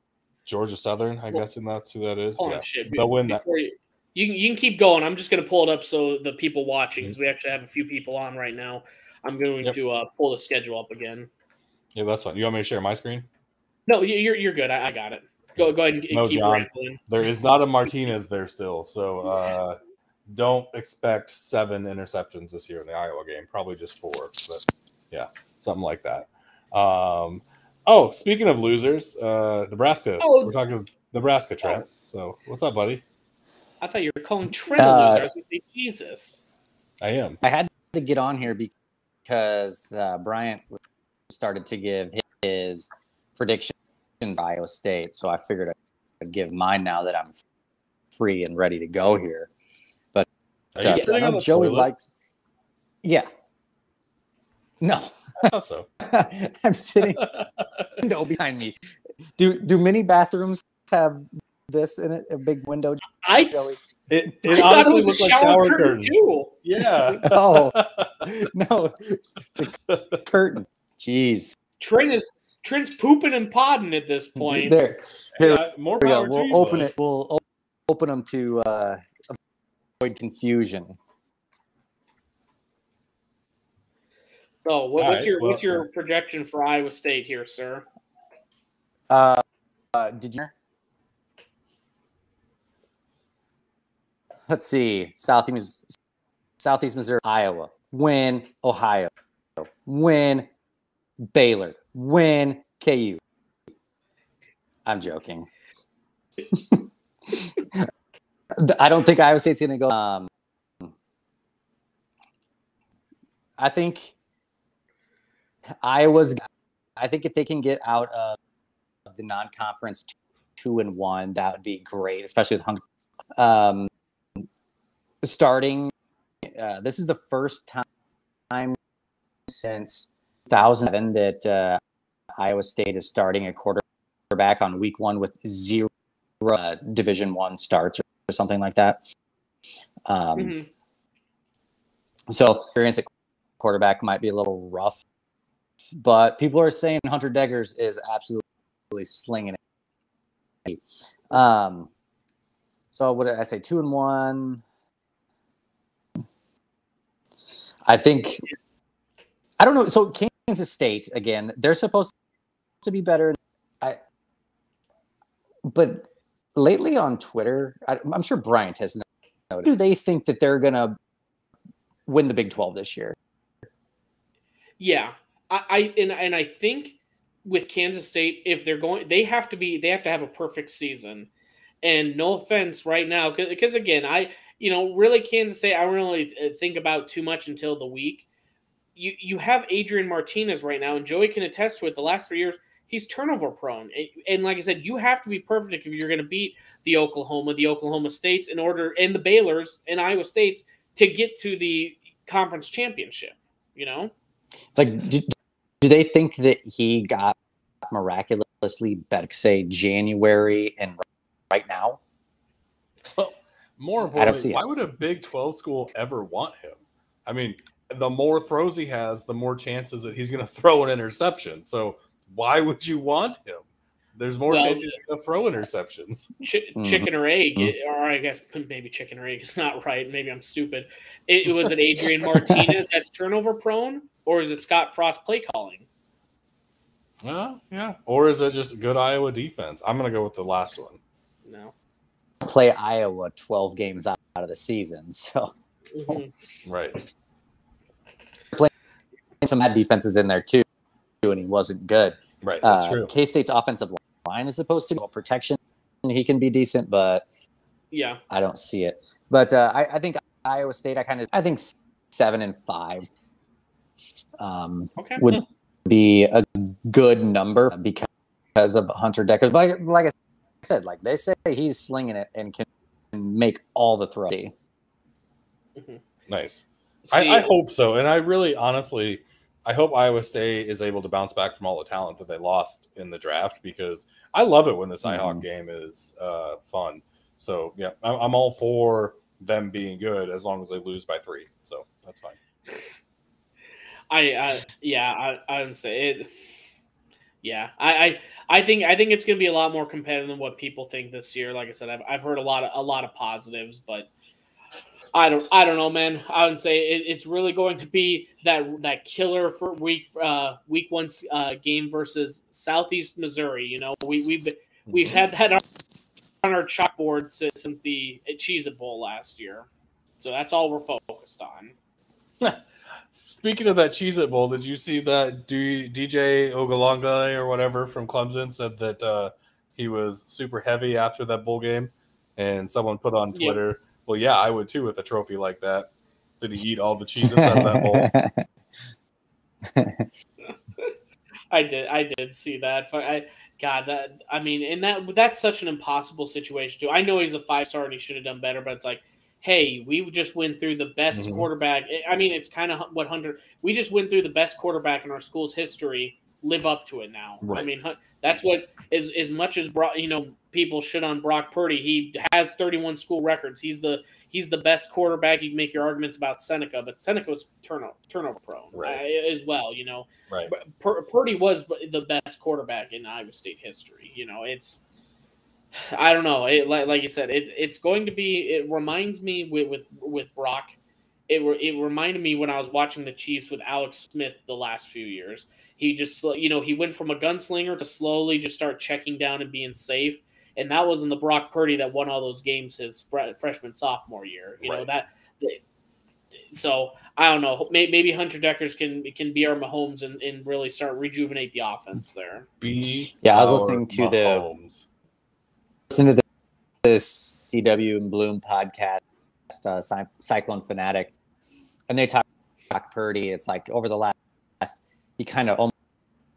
Georgia Southern, I'm Well- guessing that's who that is. Hold yeah, shit. they'll win that. You, you, can, you can keep going. I'm just going to pull it up so the people watching, because we actually have a few people on right now. I'm going Yep. to uh, pull the schedule up again. Yeah, that's fine. You want me to share my screen? No, you- you're you're good. I, I got it. Go go ahead and, and No, keep John. rambling. There is not a Martinez there still, so uh, don't expect seven interceptions this year in the Iowa game. Probably just four, but yeah, something like that. Um, oh, speaking of losers, uh, Nebraska. Oh. We're talking Nebraska, Trent. So what's up, buddy? I thought you were calling Trent a Uh, loser. I was going to say Jesus. I am. I had to get on here because uh, Bryant started to give his predictions for Iowa State, so I figured I'd give mine now that I'm free and ready to go here. Are you Uh, I know on Joey toilet? likes. Yeah. No, I thought so. I'm sitting window behind me. Do do many bathrooms have this in it? A big window, I, Joey? It, I it thought honestly it was looks a like shower, shower curtain curtains. too. Yeah. Oh no, it's a curtain. Jeez. Trent is Trent's pooping and podding at this point. There. Here Yeah, more we go. power to We'll you, open it. We'll open them to uh, avoid confusion. So, what, what's right, your well- what's your projection for Iowa State here, sir? Uh, uh, did you? Let's see. Southeast, Southeast Missouri, Iowa, win Ohio, win Baylor, win KU. I'm joking. I don't think Iowa State's going to go. Um, I think Iowa's. I think if they can get out of the non-conference two, two and one, that would be great, especially with Hung. Um, starting, uh, this is the first time since 2007 that uh, Iowa State is starting a quarterback on week one with zero uh, Division One starts or, something like that. Um, Mhm. So experience at quarterback might be a little rough, but people are saying Hunter Dekkers is absolutely slinging it. Um, so what did I say? Two and one. I think. I don't know. So Kansas State again, they're supposed to be better. I. But lately on Twitter, I, I'm sure Bryant has. noticed, Do they think that they're gonna win the Big 12 this year? Yeah, I, I and and I think with Kansas State, if they're going, they have to be, they have to have a perfect season. And no offense, right now, because again, I you know really Kansas State, I don't really uh, think about too much until the week. You you have Adrian Martinez right now, and Joey can attest to it. The last three years, he's turnover prone, and, and like I said, you have to be perfect if you're going to beat the Oklahoma, the Oklahoma States, in order, and the Baylor's and Iowa States to get to the conference championship. You know. Like, do, do they think that he got miraculously better, say January and right now? More I don't importantly, see it. why would a Big 12 school ever want him? I mean, the more throws he has, the more chances that he's going to throw an interception. So why would you want him? There's more Well, chances to throw interceptions. Ch- Mhm. chicken or egg, Mhm. or I guess maybe chicken or egg is not right. Maybe I'm stupid. It, it was it Adrian Martinez that's turnover prone, or is it Scott Frost play calling? Well, yeah. Or is it just good Iowa defense? I'm going to go with the last one. No. Play Iowa 12 games out, out of the season. So Mhm. Right. some bad defenses in there too, and he wasn't good. Right. That's Uh, true. K State's offensive line is supposed to be well, protection. He can be decent, but Yeah. I don't see it. But uh, I, I think Iowa State, I kind of, I think seven and five um, Okay. would be a good number because of Hunter Dekkers. But like, like I said, like they say he's slinging it and can make all the throws. Nice. I, I hope so. And I really, honestly, I hope Iowa State is able to bounce back from all the talent that they lost in the draft because I love it when this Mhm. Cyhawk game is uh, fun. So, yeah, I'm, I'm all for them being good as long as they lose by three. So that's fine. I, I yeah, I, I would say it. Yeah, I, I, I think I think it's going to be a lot more competitive than what people think this year. Like I said, I've, I've heard a lot of a lot of positives, but I don't I don't know, man. I would say it, it's really going to be that that killer for week uh, week one uh, game versus Southeast Missouri. You know, we we've been- we've had that on our chalkboard since, the Cheez It Bowl last year, so that's all we're focused on. Speaking of that Cheez It Bowl, did you see that D- DJ Ogalonga or whatever from Clemson said that uh, he was super heavy after that bowl game? And someone put on Yeah. Twitter, well, yeah, I would too with a trophy like that. Did he eat all the Cheez Its out of that bowl? I did. I did see that. But I, God, that I mean, and that that's such an impossible situation too. I know he's a five star and he should have done better, but it's like, hey, we just went through the best Mhm. quarterback. I mean, it's kind of what Hunter. We just went through the best quarterback in our school's history. Live up to it now. I mean, that's what as as much as Brock, you know, people shit on Brock Purdy. He has 31 school records. He's the he's the best quarterback. You can make your arguments about Seneca, but Seneca was turnover turnover prone Right. as well. You know, Right. Pur- Purdy was the best quarterback in Iowa State history. You know, it's I don't know. It, like, like you said, it, it's going to be. It reminds me with with, with Brock. It re- it reminded me when I was watching the Chiefs with Alex Smith the last few years. He just you know he went from a gunslinger to slowly just start checking down and being safe. And that was in the Brock Purdy that won all those games his fre- freshman sophomore year. You know that. So I don't know. Maybe Hunter Dekkers can can be our Mahomes and, and really start rejuvenate the offense there. Be Yeah, I was listening to the- Mahomes. Listen to the, this CW and Bloom podcast, uh, Cy- Cyclone Fanatic, and they talk Brock Purdy. It's like over the last, he kind of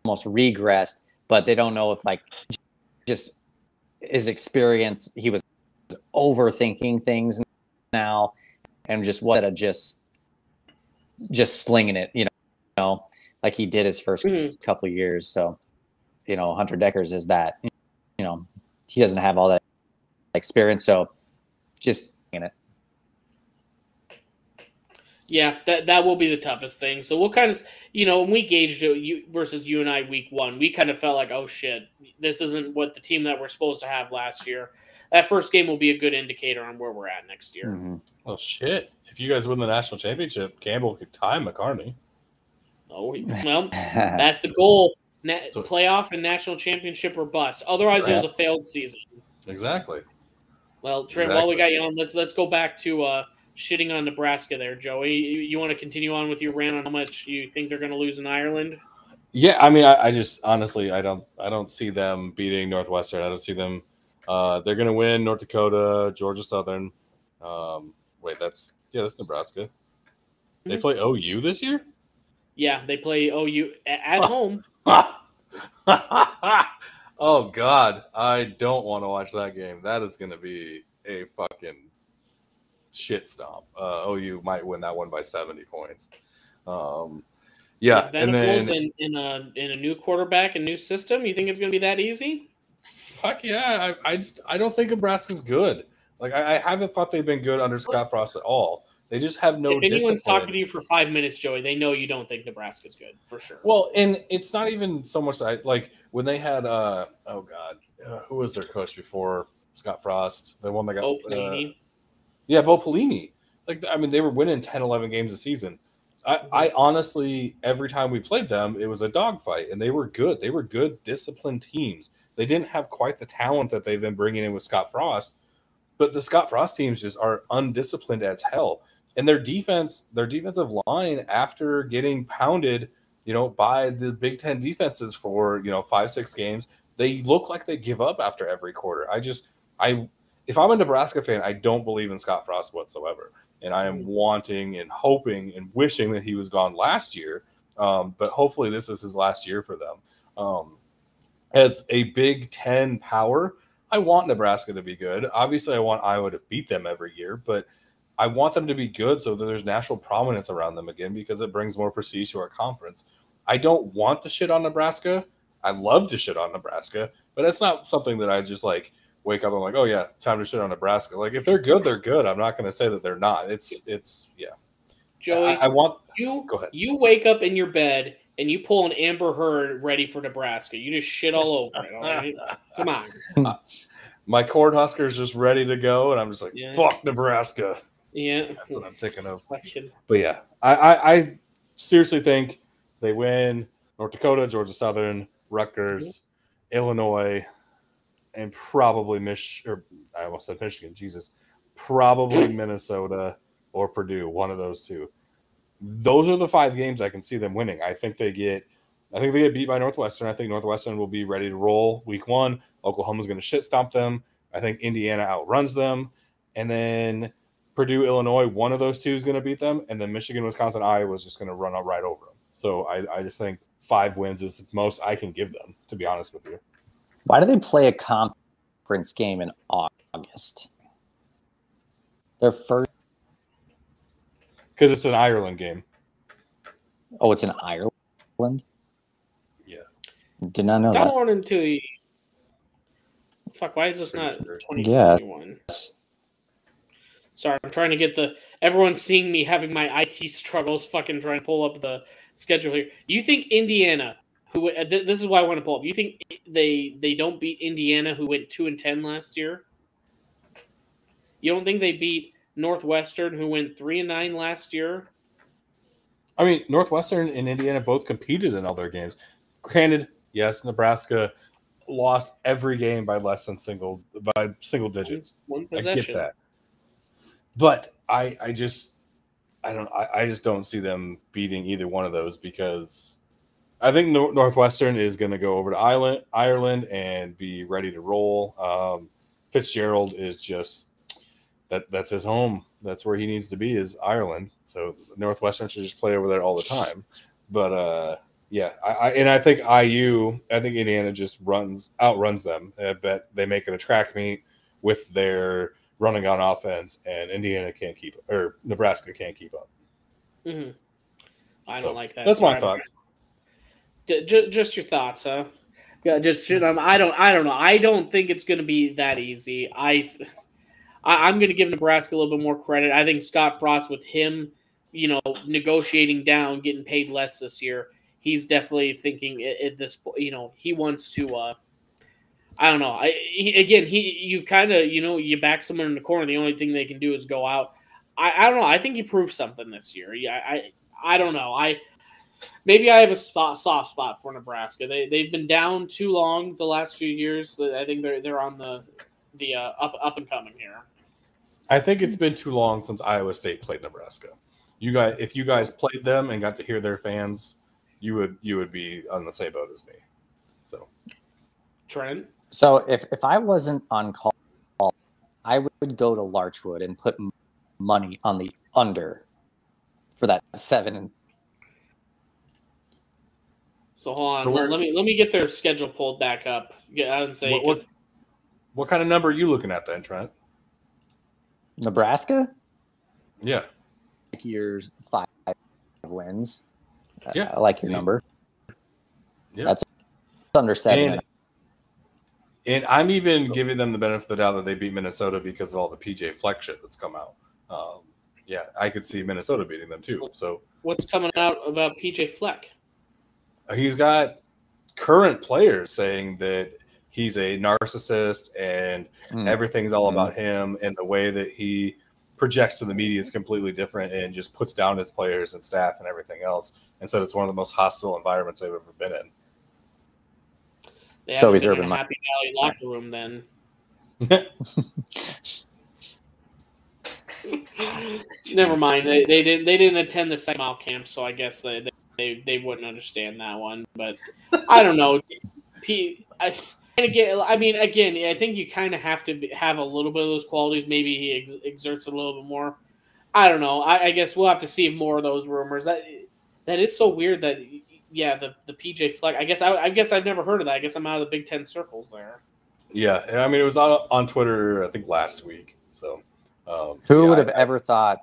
almost regressed, but they don't know if like just his experience, he was overthinking things now, and just what a just just slinging it, you know, you know, like he did his 1st Mhm. couple of years. So, you know, Hunter Dekkers is that, you he doesn't have all that experience. So just in it. Yeah, that that will be the toughest thing. So we'll kind of, you know, when we gauged it you, versus you and I week one, we kind of felt like, oh shit, this isn't what the team that we're supposed to have last year. That first game will be a good indicator on where we're at next year. Mhm. Oh shit! If you guys win the national championship, Campbell could tie McCarney. Oh well, that's the goal: Na- So- playoff and national championship or bust. Otherwise, it was a failed season. Exactly. Well, Trent, while we got you on, let's let's go back to uh, shitting on Nebraska there, Joey. You, you want to continue on with your rant on how much you think they're going to lose in Ireland? Yeah, I mean, I, I just honestly, I don't, I don't see them beating Northwestern. I don't see them. Uh, they're gonna win North Dakota, Georgia Southern. Um, wait, that's yeah, that's Nebraska. They Mhm. play OU this year. Yeah, they play OU a- at Oh. home. oh God, I don't want to watch that game. That is gonna be a fucking shit stomp. Uh, OU might win that one by seventy points. Um, yeah, and then in in a in a new quarterback and new system. You think it's going to be that easy? Fuck yeah! I, I just I don't think Nebraska's good. Like I, I haven't thought they've been good under Scott Frost at all. They just have no. if anyone's discipline. talking to you for five minutes, Joey, they know you don't think Nebraska's good for sure. Well, and it's not even so much that like when they had uh oh god uh, who was their coach before? Scott Frost the one that got oh, uh, yeah Bo Pelini. Like I mean they were winning 10 11 games a season. I, I honestly every time we played them it was a dogfight and they were good. They were good disciplined teams. They didn't have quite the talent that they've been bringing in with Scott Frost but the Scott Frost teams just are undisciplined as hell and their defense their defensive line after getting pounded you know, by the Big Ten defenses for you know five six games, they look like they give up after every quarter. I just I if I'm a Nebraska fan, I don't believe in Scott Frost whatsoever, and I am wanting and hoping and wishing that he was gone last year. Um, but hopefully, this is his last year for them. Um, as a Big Ten power, I want Nebraska to be good. Obviously, I want Iowa to beat them every year, but I want them to be good so that there's national prominence around them again because it brings more prestige to our conference. I don't want to shit on Nebraska. I love to shit on Nebraska, but it's not something that I just like wake up and like, oh yeah, time to shit on Nebraska. Like if they're good, they're good. I'm not going to say that they're not. It's it's yeah. Joey, I, I want. you Go ahead. you wake up in your bed and you pull an Amber Heard ready for Nebraska. You just shit all over it. All right? Come on. My Cornhusker's is just ready to go, and I'm just like, Yeah. fuck Nebraska. Yeah. That's what I'm thinking of. But yeah, I, I, I seriously think they win North Dakota, Georgia Southern, Rutgers, mm-hmm. Illinois, and probably Mich or I almost said Michigan, Jesus. Probably Minnesota or Purdue, one of those two. Those are the five games I can see them winning. I think they get I think they get beat by Northwestern. I think Northwestern will be ready to roll week one. Oklahoma's going to shit stomp them. I think Indiana outruns them. And then Purdue, Illinois, one of those two is going to beat them, and then Michigan, Wisconsin, Iowa is just going to run up right over them. So I, I just think five wins is the most I can give them, to be honest with you. Why do they play a conference game in August? Their first. Because it's an Ireland game. Oh, it's in Ireland. Yeah. Did not know that. Download into the. Fuck, why is this Pretty not sure. 2021? Sorry, I'm trying to get the. Everyone's seeing me having my IT struggles, fucking trying to pull up the schedule here. You think Indiana, who uh, th- this is why I want to pull up. You think they they don't beat Indiana, who went two and ten last year? You don't think they beat Northwestern, who went three and nine last year? I mean, Northwestern and Indiana both competed in all their games. Granted, yes, Nebraska lost every game by less than single by single digits. One I possession. get that. But I I just I don't I, I just don't see them beating either one of those because I think Nor- Northwestern is going to go over to Ireland Ireland and be ready to roll. Um, Fitzgerald is just that that's his home. That's where he needs to be is Ireland. So Northwestern should just play over there all the time. But uh yeah, I, I and I think IU, I think Indiana just runs outruns them. I bet they make it a track meet with their running on offense, and Indiana can't keep or Nebraska can't keep up. Mhm. I So, don't like that. That's my thoughts. J- j- just your thoughts, huh? Yeah, just on. I don't. I don't know. I don't think it's going to be that easy. I, I I'm going to give Nebraska a little bit more credit. I think Scott Frost with him, you know, negotiating down, getting paid less this year. He's definitely thinking at this. You know, he wants to. uh I don't know. I he, again, he you've kind of you know you back someone in the corner. The only thing they can do is go out. I, I don't know. I think he proved something this year. Yeah, I I don't know. I maybe I have a spot, soft spot for Nebraska. They they've been down too long the last few years. I think they're they're on the the uh, up up and coming here. I think it's been too long since Iowa State played Nebraska. You guys, if you guys played them and got to hear their fans, you would you would be on the same boat as me. So, Trent. So if if I wasn't on call, I would go to Larchwood and put money on the under for that seven so hold on. So let, let, me let me get their schedule pulled back up. Yeah, I would say what, what, what, kind of number are you looking at then, Trent? Nebraska. Yeah. Like Years five wins. Yeah, I like your See. number. Yeah, that's under seven. And, and, I'm even giving them the benefit of the doubt that they beat Minnesota because of all the PJ Fleck shit that's come out. Um, yeah, I could see Minnesota beating them too. So what's coming out about PJ Fleck? he's got current players saying that he's a narcissist and mm. everything's all mm. about him and the way that he projects to the media is completely different and just puts down his players and staff and everything else and said it's one of the most hostile environments they've ever been in they so he's urban happy valley locker room then never mind they, they didn't they didn't attend the second mile camp so i guess they, they they they wouldn't understand that one. But I don't know. P, I, and again, I mean, again, I think you kind of have to have a little bit of those qualities. Maybe he ex- exerts a little bit more. I don't know. I, I, guess we'll have to see more of those rumors. That that is so weird. That yeah, the the PJ Fleck. I guess I, I guess I've never heard of that. I guess I'm out of the Big Ten circles there. Yeah, I mean, it was on on Twitter. I think last week. So, um, who yeah, would have I, ever thought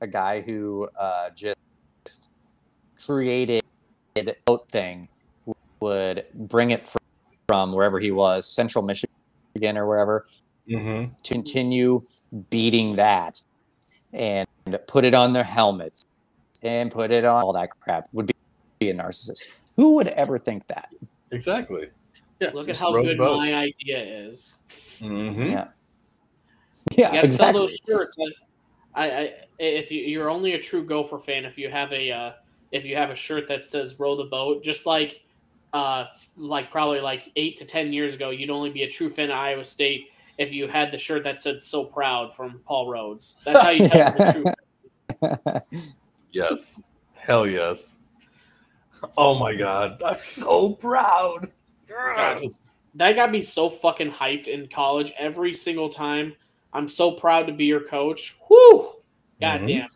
a guy who uh, just created boat thing would bring it from, from wherever he was, Central Michigan or wherever, mm-hmm. to continue beating that and put it on their helmets and put it on all that crap would be, be a narcissist. Who would ever think that? Exactly. Yeah. Look at how good my idea is. Mm-hmm. Yeah. Yeah. You got to exactly. sell those shirts. I, I, if you, you're only a true Gopher fan if you have a uh, if you have a shirt that says row the boat just like uh like probably like eight to ten years ago you'd only be a true fan of iowa state if you had the shirt that said so proud from paul rhoads that's how you tell the truth yes hell yes oh my god i'm so proud god, that got me so fucking hyped in college every single time i'm so proud to be your coach whoo god mm-hmm. damn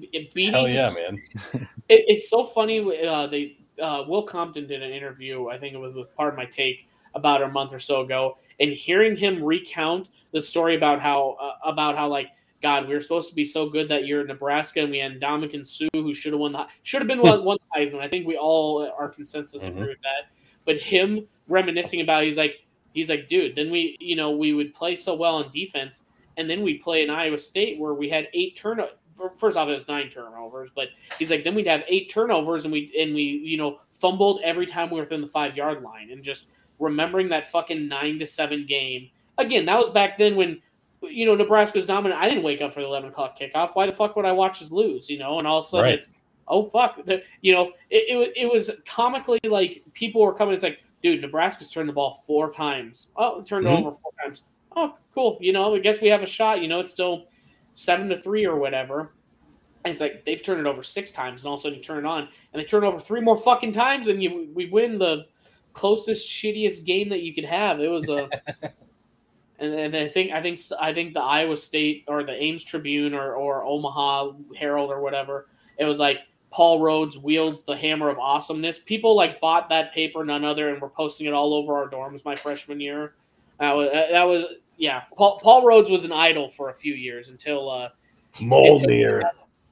beating. Hell yeah, man! it, it's so funny. Uh, they uh, Will Compton did an interview. I think it was with Pardon My Take about a month or so ago, and hearing him recount the story about how uh, about how like God, we were supposed to be so good that year in Nebraska, and we had Ndamukong Suh, who should have won the should have been one, one Heisman. I think we all our consensus mm-hmm. agree with that. But him reminiscing about, he's like, he's like, dude. Then we, you know, we would play so well on defense, and then we play in Iowa State where we had eight turnovers first off, it was nine turnovers, but he's like, then we'd have eight turnovers, and we and we you know fumbled every time we were within the five yard line, and just remembering that fucking nine to seven game. Again, that was back then when you know Nebraska was dominant. I didn't wake up for the eleven o'clock kickoff. Why the fuck would I watch us lose? You know, and all of a sudden right. it's oh fuck, the, you know, it, it it was comically like people were coming. It's like, dude, Nebraska's turned the ball four times. Oh, turned mm-hmm. over four times. Oh, cool. You know, I guess we have a shot. You know, it's still seven to three or whatever. And it's like they've turned it over six times, and all of a sudden you turn it on, and they turn it over three more fucking times, and you we win the closest shittiest game that you could have. It was a, and, and I think I think I think the Iowa State or the Ames Tribune or or Omaha Herald or whatever, it was like Paul Rhoads wields the hammer of awesomeness. People like bought that paper, none other, and were posting it all over our dorms my freshman year. That was that was yeah, Paul Paul Rhoads was an idol for a few years until uh Mjolnir.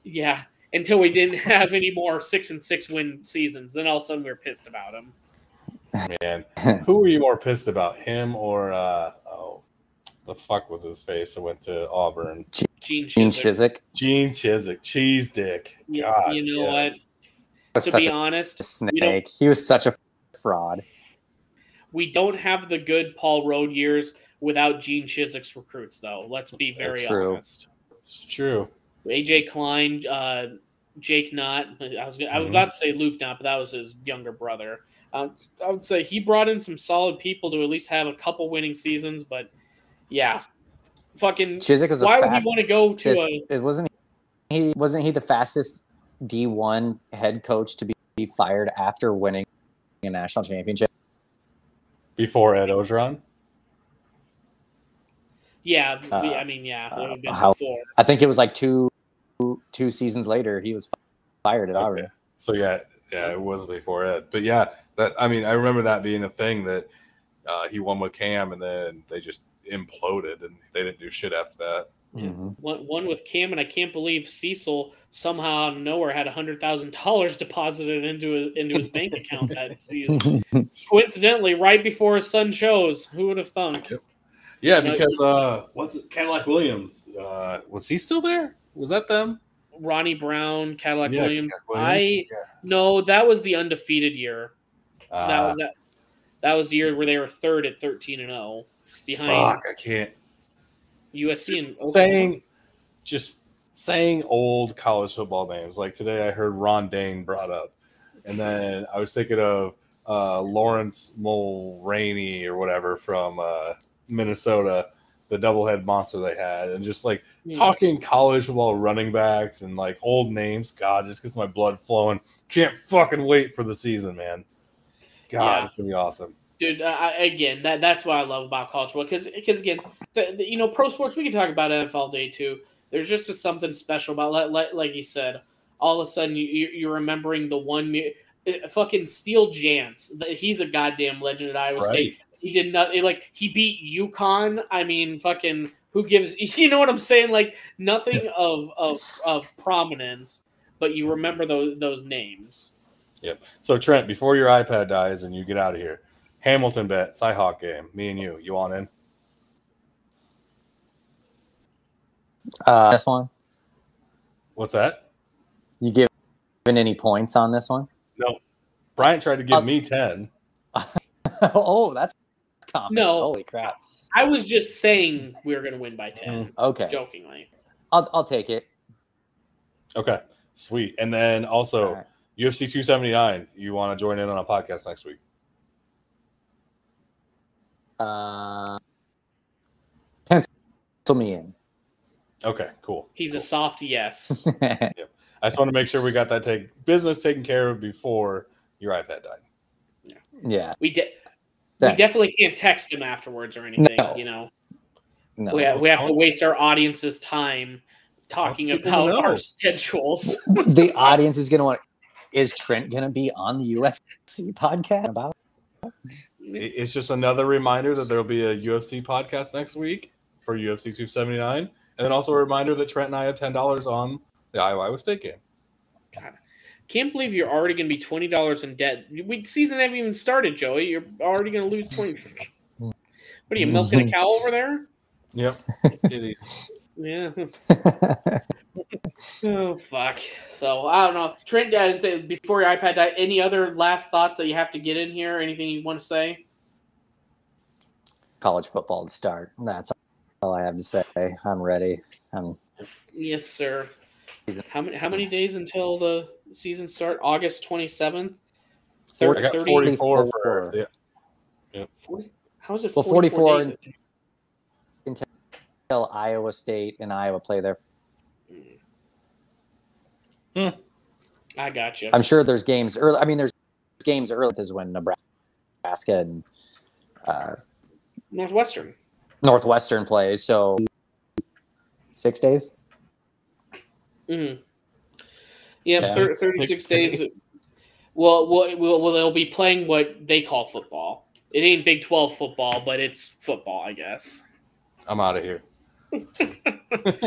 Yeah, until we didn't have any more six and six win seasons. Then all of a sudden we were pissed about him. Man, who were you more pissed about, him or uh, the fuck was his face? that went to Auburn. Gene Gene Chizik. Chizik Gene Chizik, cheese dick. You- God, you know yes. was To such be a honest, snake. He was such a fraud. we don't have the good Paul Road years without Gene Chizik's recruits, though. Let's be very That's true. honest. It's true. AJ Klein, uh, Jake Knott. I was gonna, I was Mhm. about to say Luke Knott, but that was his younger brother. Uh, I would say he brought in some solid people to at least have a couple winning seasons, but yeah, fucking. Chizik was the Why would fastest. you want to go to a? It wasn't he wasn't he the fastest D one head coach to be, be fired after winning a national championship. Before Ed Orgeron. Yeah, Uh, I mean, yeah, it would have been how- before. I think it was like two two seasons later he was fired at Auburn. Okay. So yeah, yeah, it was before Ed. But yeah, that I mean, I remember that being a thing that uh, he won with Cam, and then they just imploded, and they didn't do shit after that. Mhm. One, one with Cam, and I can't believe Cecil somehow out of nowhere had a hundred thousand dollars deposited into his, into his bank account that season. Coincidentally, right before his son chose. Who would have thunk? Yeah, No, because uh, what's it, Cadillac Williams? Uh, was he still there? Was that them? Ronnie Brown, Cadillac Yeah, Williams. Cadillac I Williams. no, that was the undefeated year. Uh, that, that that was the year where they were third at thirteen and zero, behind fuck, I can't. USC and Just Oklahoma. saying, just saying old college football names. Like today, I heard Ron Dayne brought up, and then I was thinking of uh, Lawrence Mulraney or whatever from uh, Minnesota, the doublehead monster they had, and just like Hmm. talking college football running backs and like old names. God, just gets my blood flowing. Can't fucking wait for the season, man. God, Yeah. it's gonna be awesome. Dude. I- again, that that's what I love about college football because because again, the, the- you know, pro sports. We can talk about NFL day too. There's just a, something special about like, like like you said. All of a sudden, you you- you're remembering the one. uh, Fucking Steele Jantz. He's a goddamn legend at Iowa Right. State. He did not like he beat UConn. I mean, fucking who gives you know what I'm saying? Like nothing of of of prominence, but you remember those those names. Yep. So Trent, before your iPad dies and you get out of here, Hamilton bet, Cyhawk game. Me and you, you want in? Uh, this one, What's that? you give? given any points on this one? No. Bryant tried to give Uh, me ten. oh, that's confident. No. Holy crap. I was just saying we were going to win by ten, Okay, jokingly. I'll I'll take it. Okay, sweet. And then also All right. UFC 279. You want to join in on a podcast next week? Uh, pencil me in. Okay, cool. He's a soft yes. I just want to make sure we got that take business taken care of before your iPad died. yeah. Yeah. We de- we definitely can't text him afterwards or anything. No. You know, No. we, we have to waste our audience's time talking about know. our schedules. the audience is gonna want. Is Trent gonna be on the UFC podcast about? It- It's just another reminder that there'll be a UFC podcast next week for UFC 279, and then also a reminder that Trent and I have ten dollars on the Iowa Iowa State game. God, Can't believe you're already going to be twenty dollars in debt. We season haven't even started, Joey. You're already going to lose twenty. what are you milking a cow over there? Yep. Titties. Yeah. Oh fuck. So I don't know. Trent, I didn't say before your iPad died, any other last thoughts that you have to get in here? Anything you want to say? College football to start. That's all I have to say. I'm ready. I'm Yes, sir. How many how many days until the season start? August twenty seventh. I got 44 for 44. yeah. 40? How is it? Well, 44 44 days? Until Iowa State and Iowa play there. Hmm. I got you. I'm sure there's games early. I mean, there's games early is when Nebraska and uh, Northwestern. Northwestern plays. So six days. Mm-hmm. Yeah, Yeah, thir- six 36 days. Well, well, well, well, they'll be playing what they call football. It ain't Big 12 football, but it's football, I guess. I'm out of here.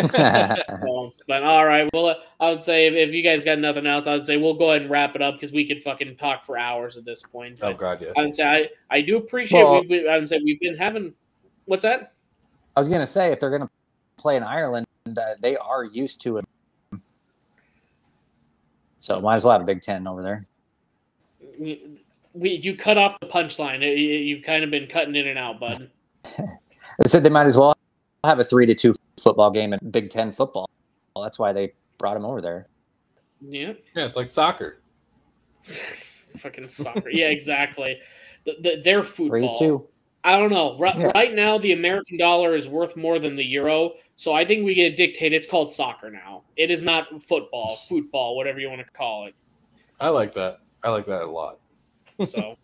So, but all right, well, uh, I would say if, if you guys got nothing else, I would say we'll go ahead and wrap it up because we could fucking talk for hours at this point. Oh god, yeah. I would say I, I do appreciate. Well- we've been, I would say we've been having. What's that? I was gonna say if they're gonna play in Ireland, uh, they are used to it, so might as well have a Big Ten over there. We, we you cut off the punchline. You- You've kind of been cutting in and out, bud. I said they might as well have a three to two football game in Big Ten football. Well, that's why they brought him over there. Yeah. Yeah, it's like soccer. Fucking soccer. yeah, exactly. The, the, their Three football. to two. I don't know. Right, Yeah. right now, the American dollar is worth more than the euro. So I think we get dictated. It's called soccer now. It is not football, football, whatever you want to call it. I like that. I like that a lot. So,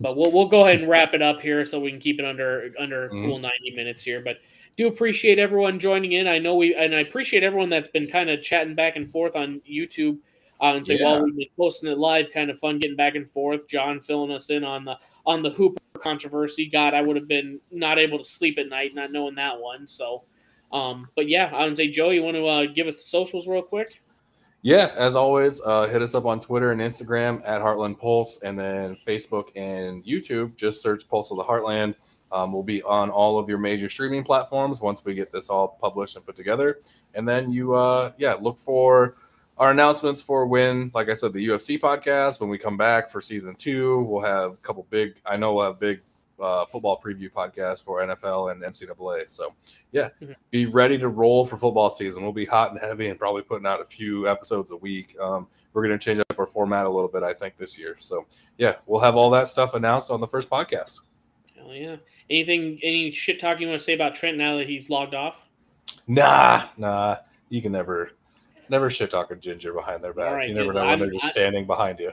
but we'll we'll go ahead and wrap it up here so we can keep it under under a Mhm. cool ninety minutes here. But do appreciate everyone joining in. I know we and I appreciate everyone that's been kind of chatting back and forth on YouTube. Uh, and say Yeah. while we've been posting it live, kind of fun getting back and forth. John filling us in on the on the Hooper controversy. God, I would have been not able to sleep at night not knowing that one. So, um, but yeah, I would say Joe, you want to uh, give us the socials real quick? Yeah, as always, uh, hit us up on Twitter and Instagram at Heartland Pulse, and then Facebook and YouTube. Just search Pulse of the Heartland. Um, we'll be on all of your major streaming platforms once we get this all published and put together. And then you, uh, yeah, look for our announcements for when, like I said, the UFC podcast. When we come back for season two, we'll have a couple big. I know we'll have big uh, football preview podcast for NFL and NCAA. So yeah, Mhm. be ready to roll for football season. We'll be hot and heavy and probably putting out a few episodes a week. Um, we're going to change up our format a little bit, I think, this year. So yeah, we'll have all that stuff announced on the first podcast. Hell yeah. Anything, any shit talk you want to say about Trent now that he's logged off? Nah, nah, you can never, never shit talk a ginger behind their back. Right, you never good. know when I'm- they're just I- standing behind you.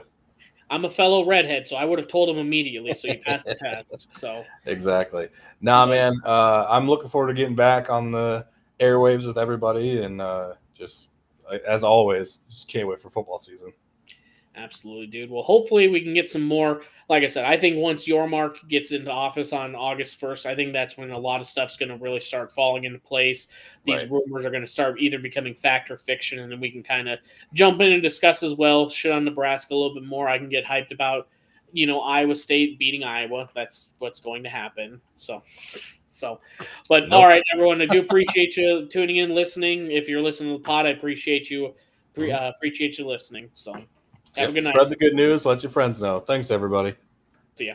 I'm a fellow redhead, so I would have told him immediately. So he passed the test. So Exactly. Nah, man. Uh, I'm looking forward to getting back on the airwaves with everybody, and uh, just as always, just can't wait for football season. Absolutely, dude. Well, hopefully we can get some more. Like I said, I think once Yormark gets into office on August 1st, I think that's when a lot of stuff's going to really start falling into place. These Right. rumors are going to start either becoming fact or fiction, and then we can kind of jump in and discuss as well. Shit on Nebraska a little bit more. I can get hyped about, you know, Iowa State beating Iowa. That's what's going to happen. So, so, but Nope. all right, everyone. I do appreciate you tuning in, listening. If you're listening to the pod, I appreciate you. Pre- uh, appreciate you listening. So, have a good night. Spread the good news. Let your friends know. Thanks, everybody. See ya.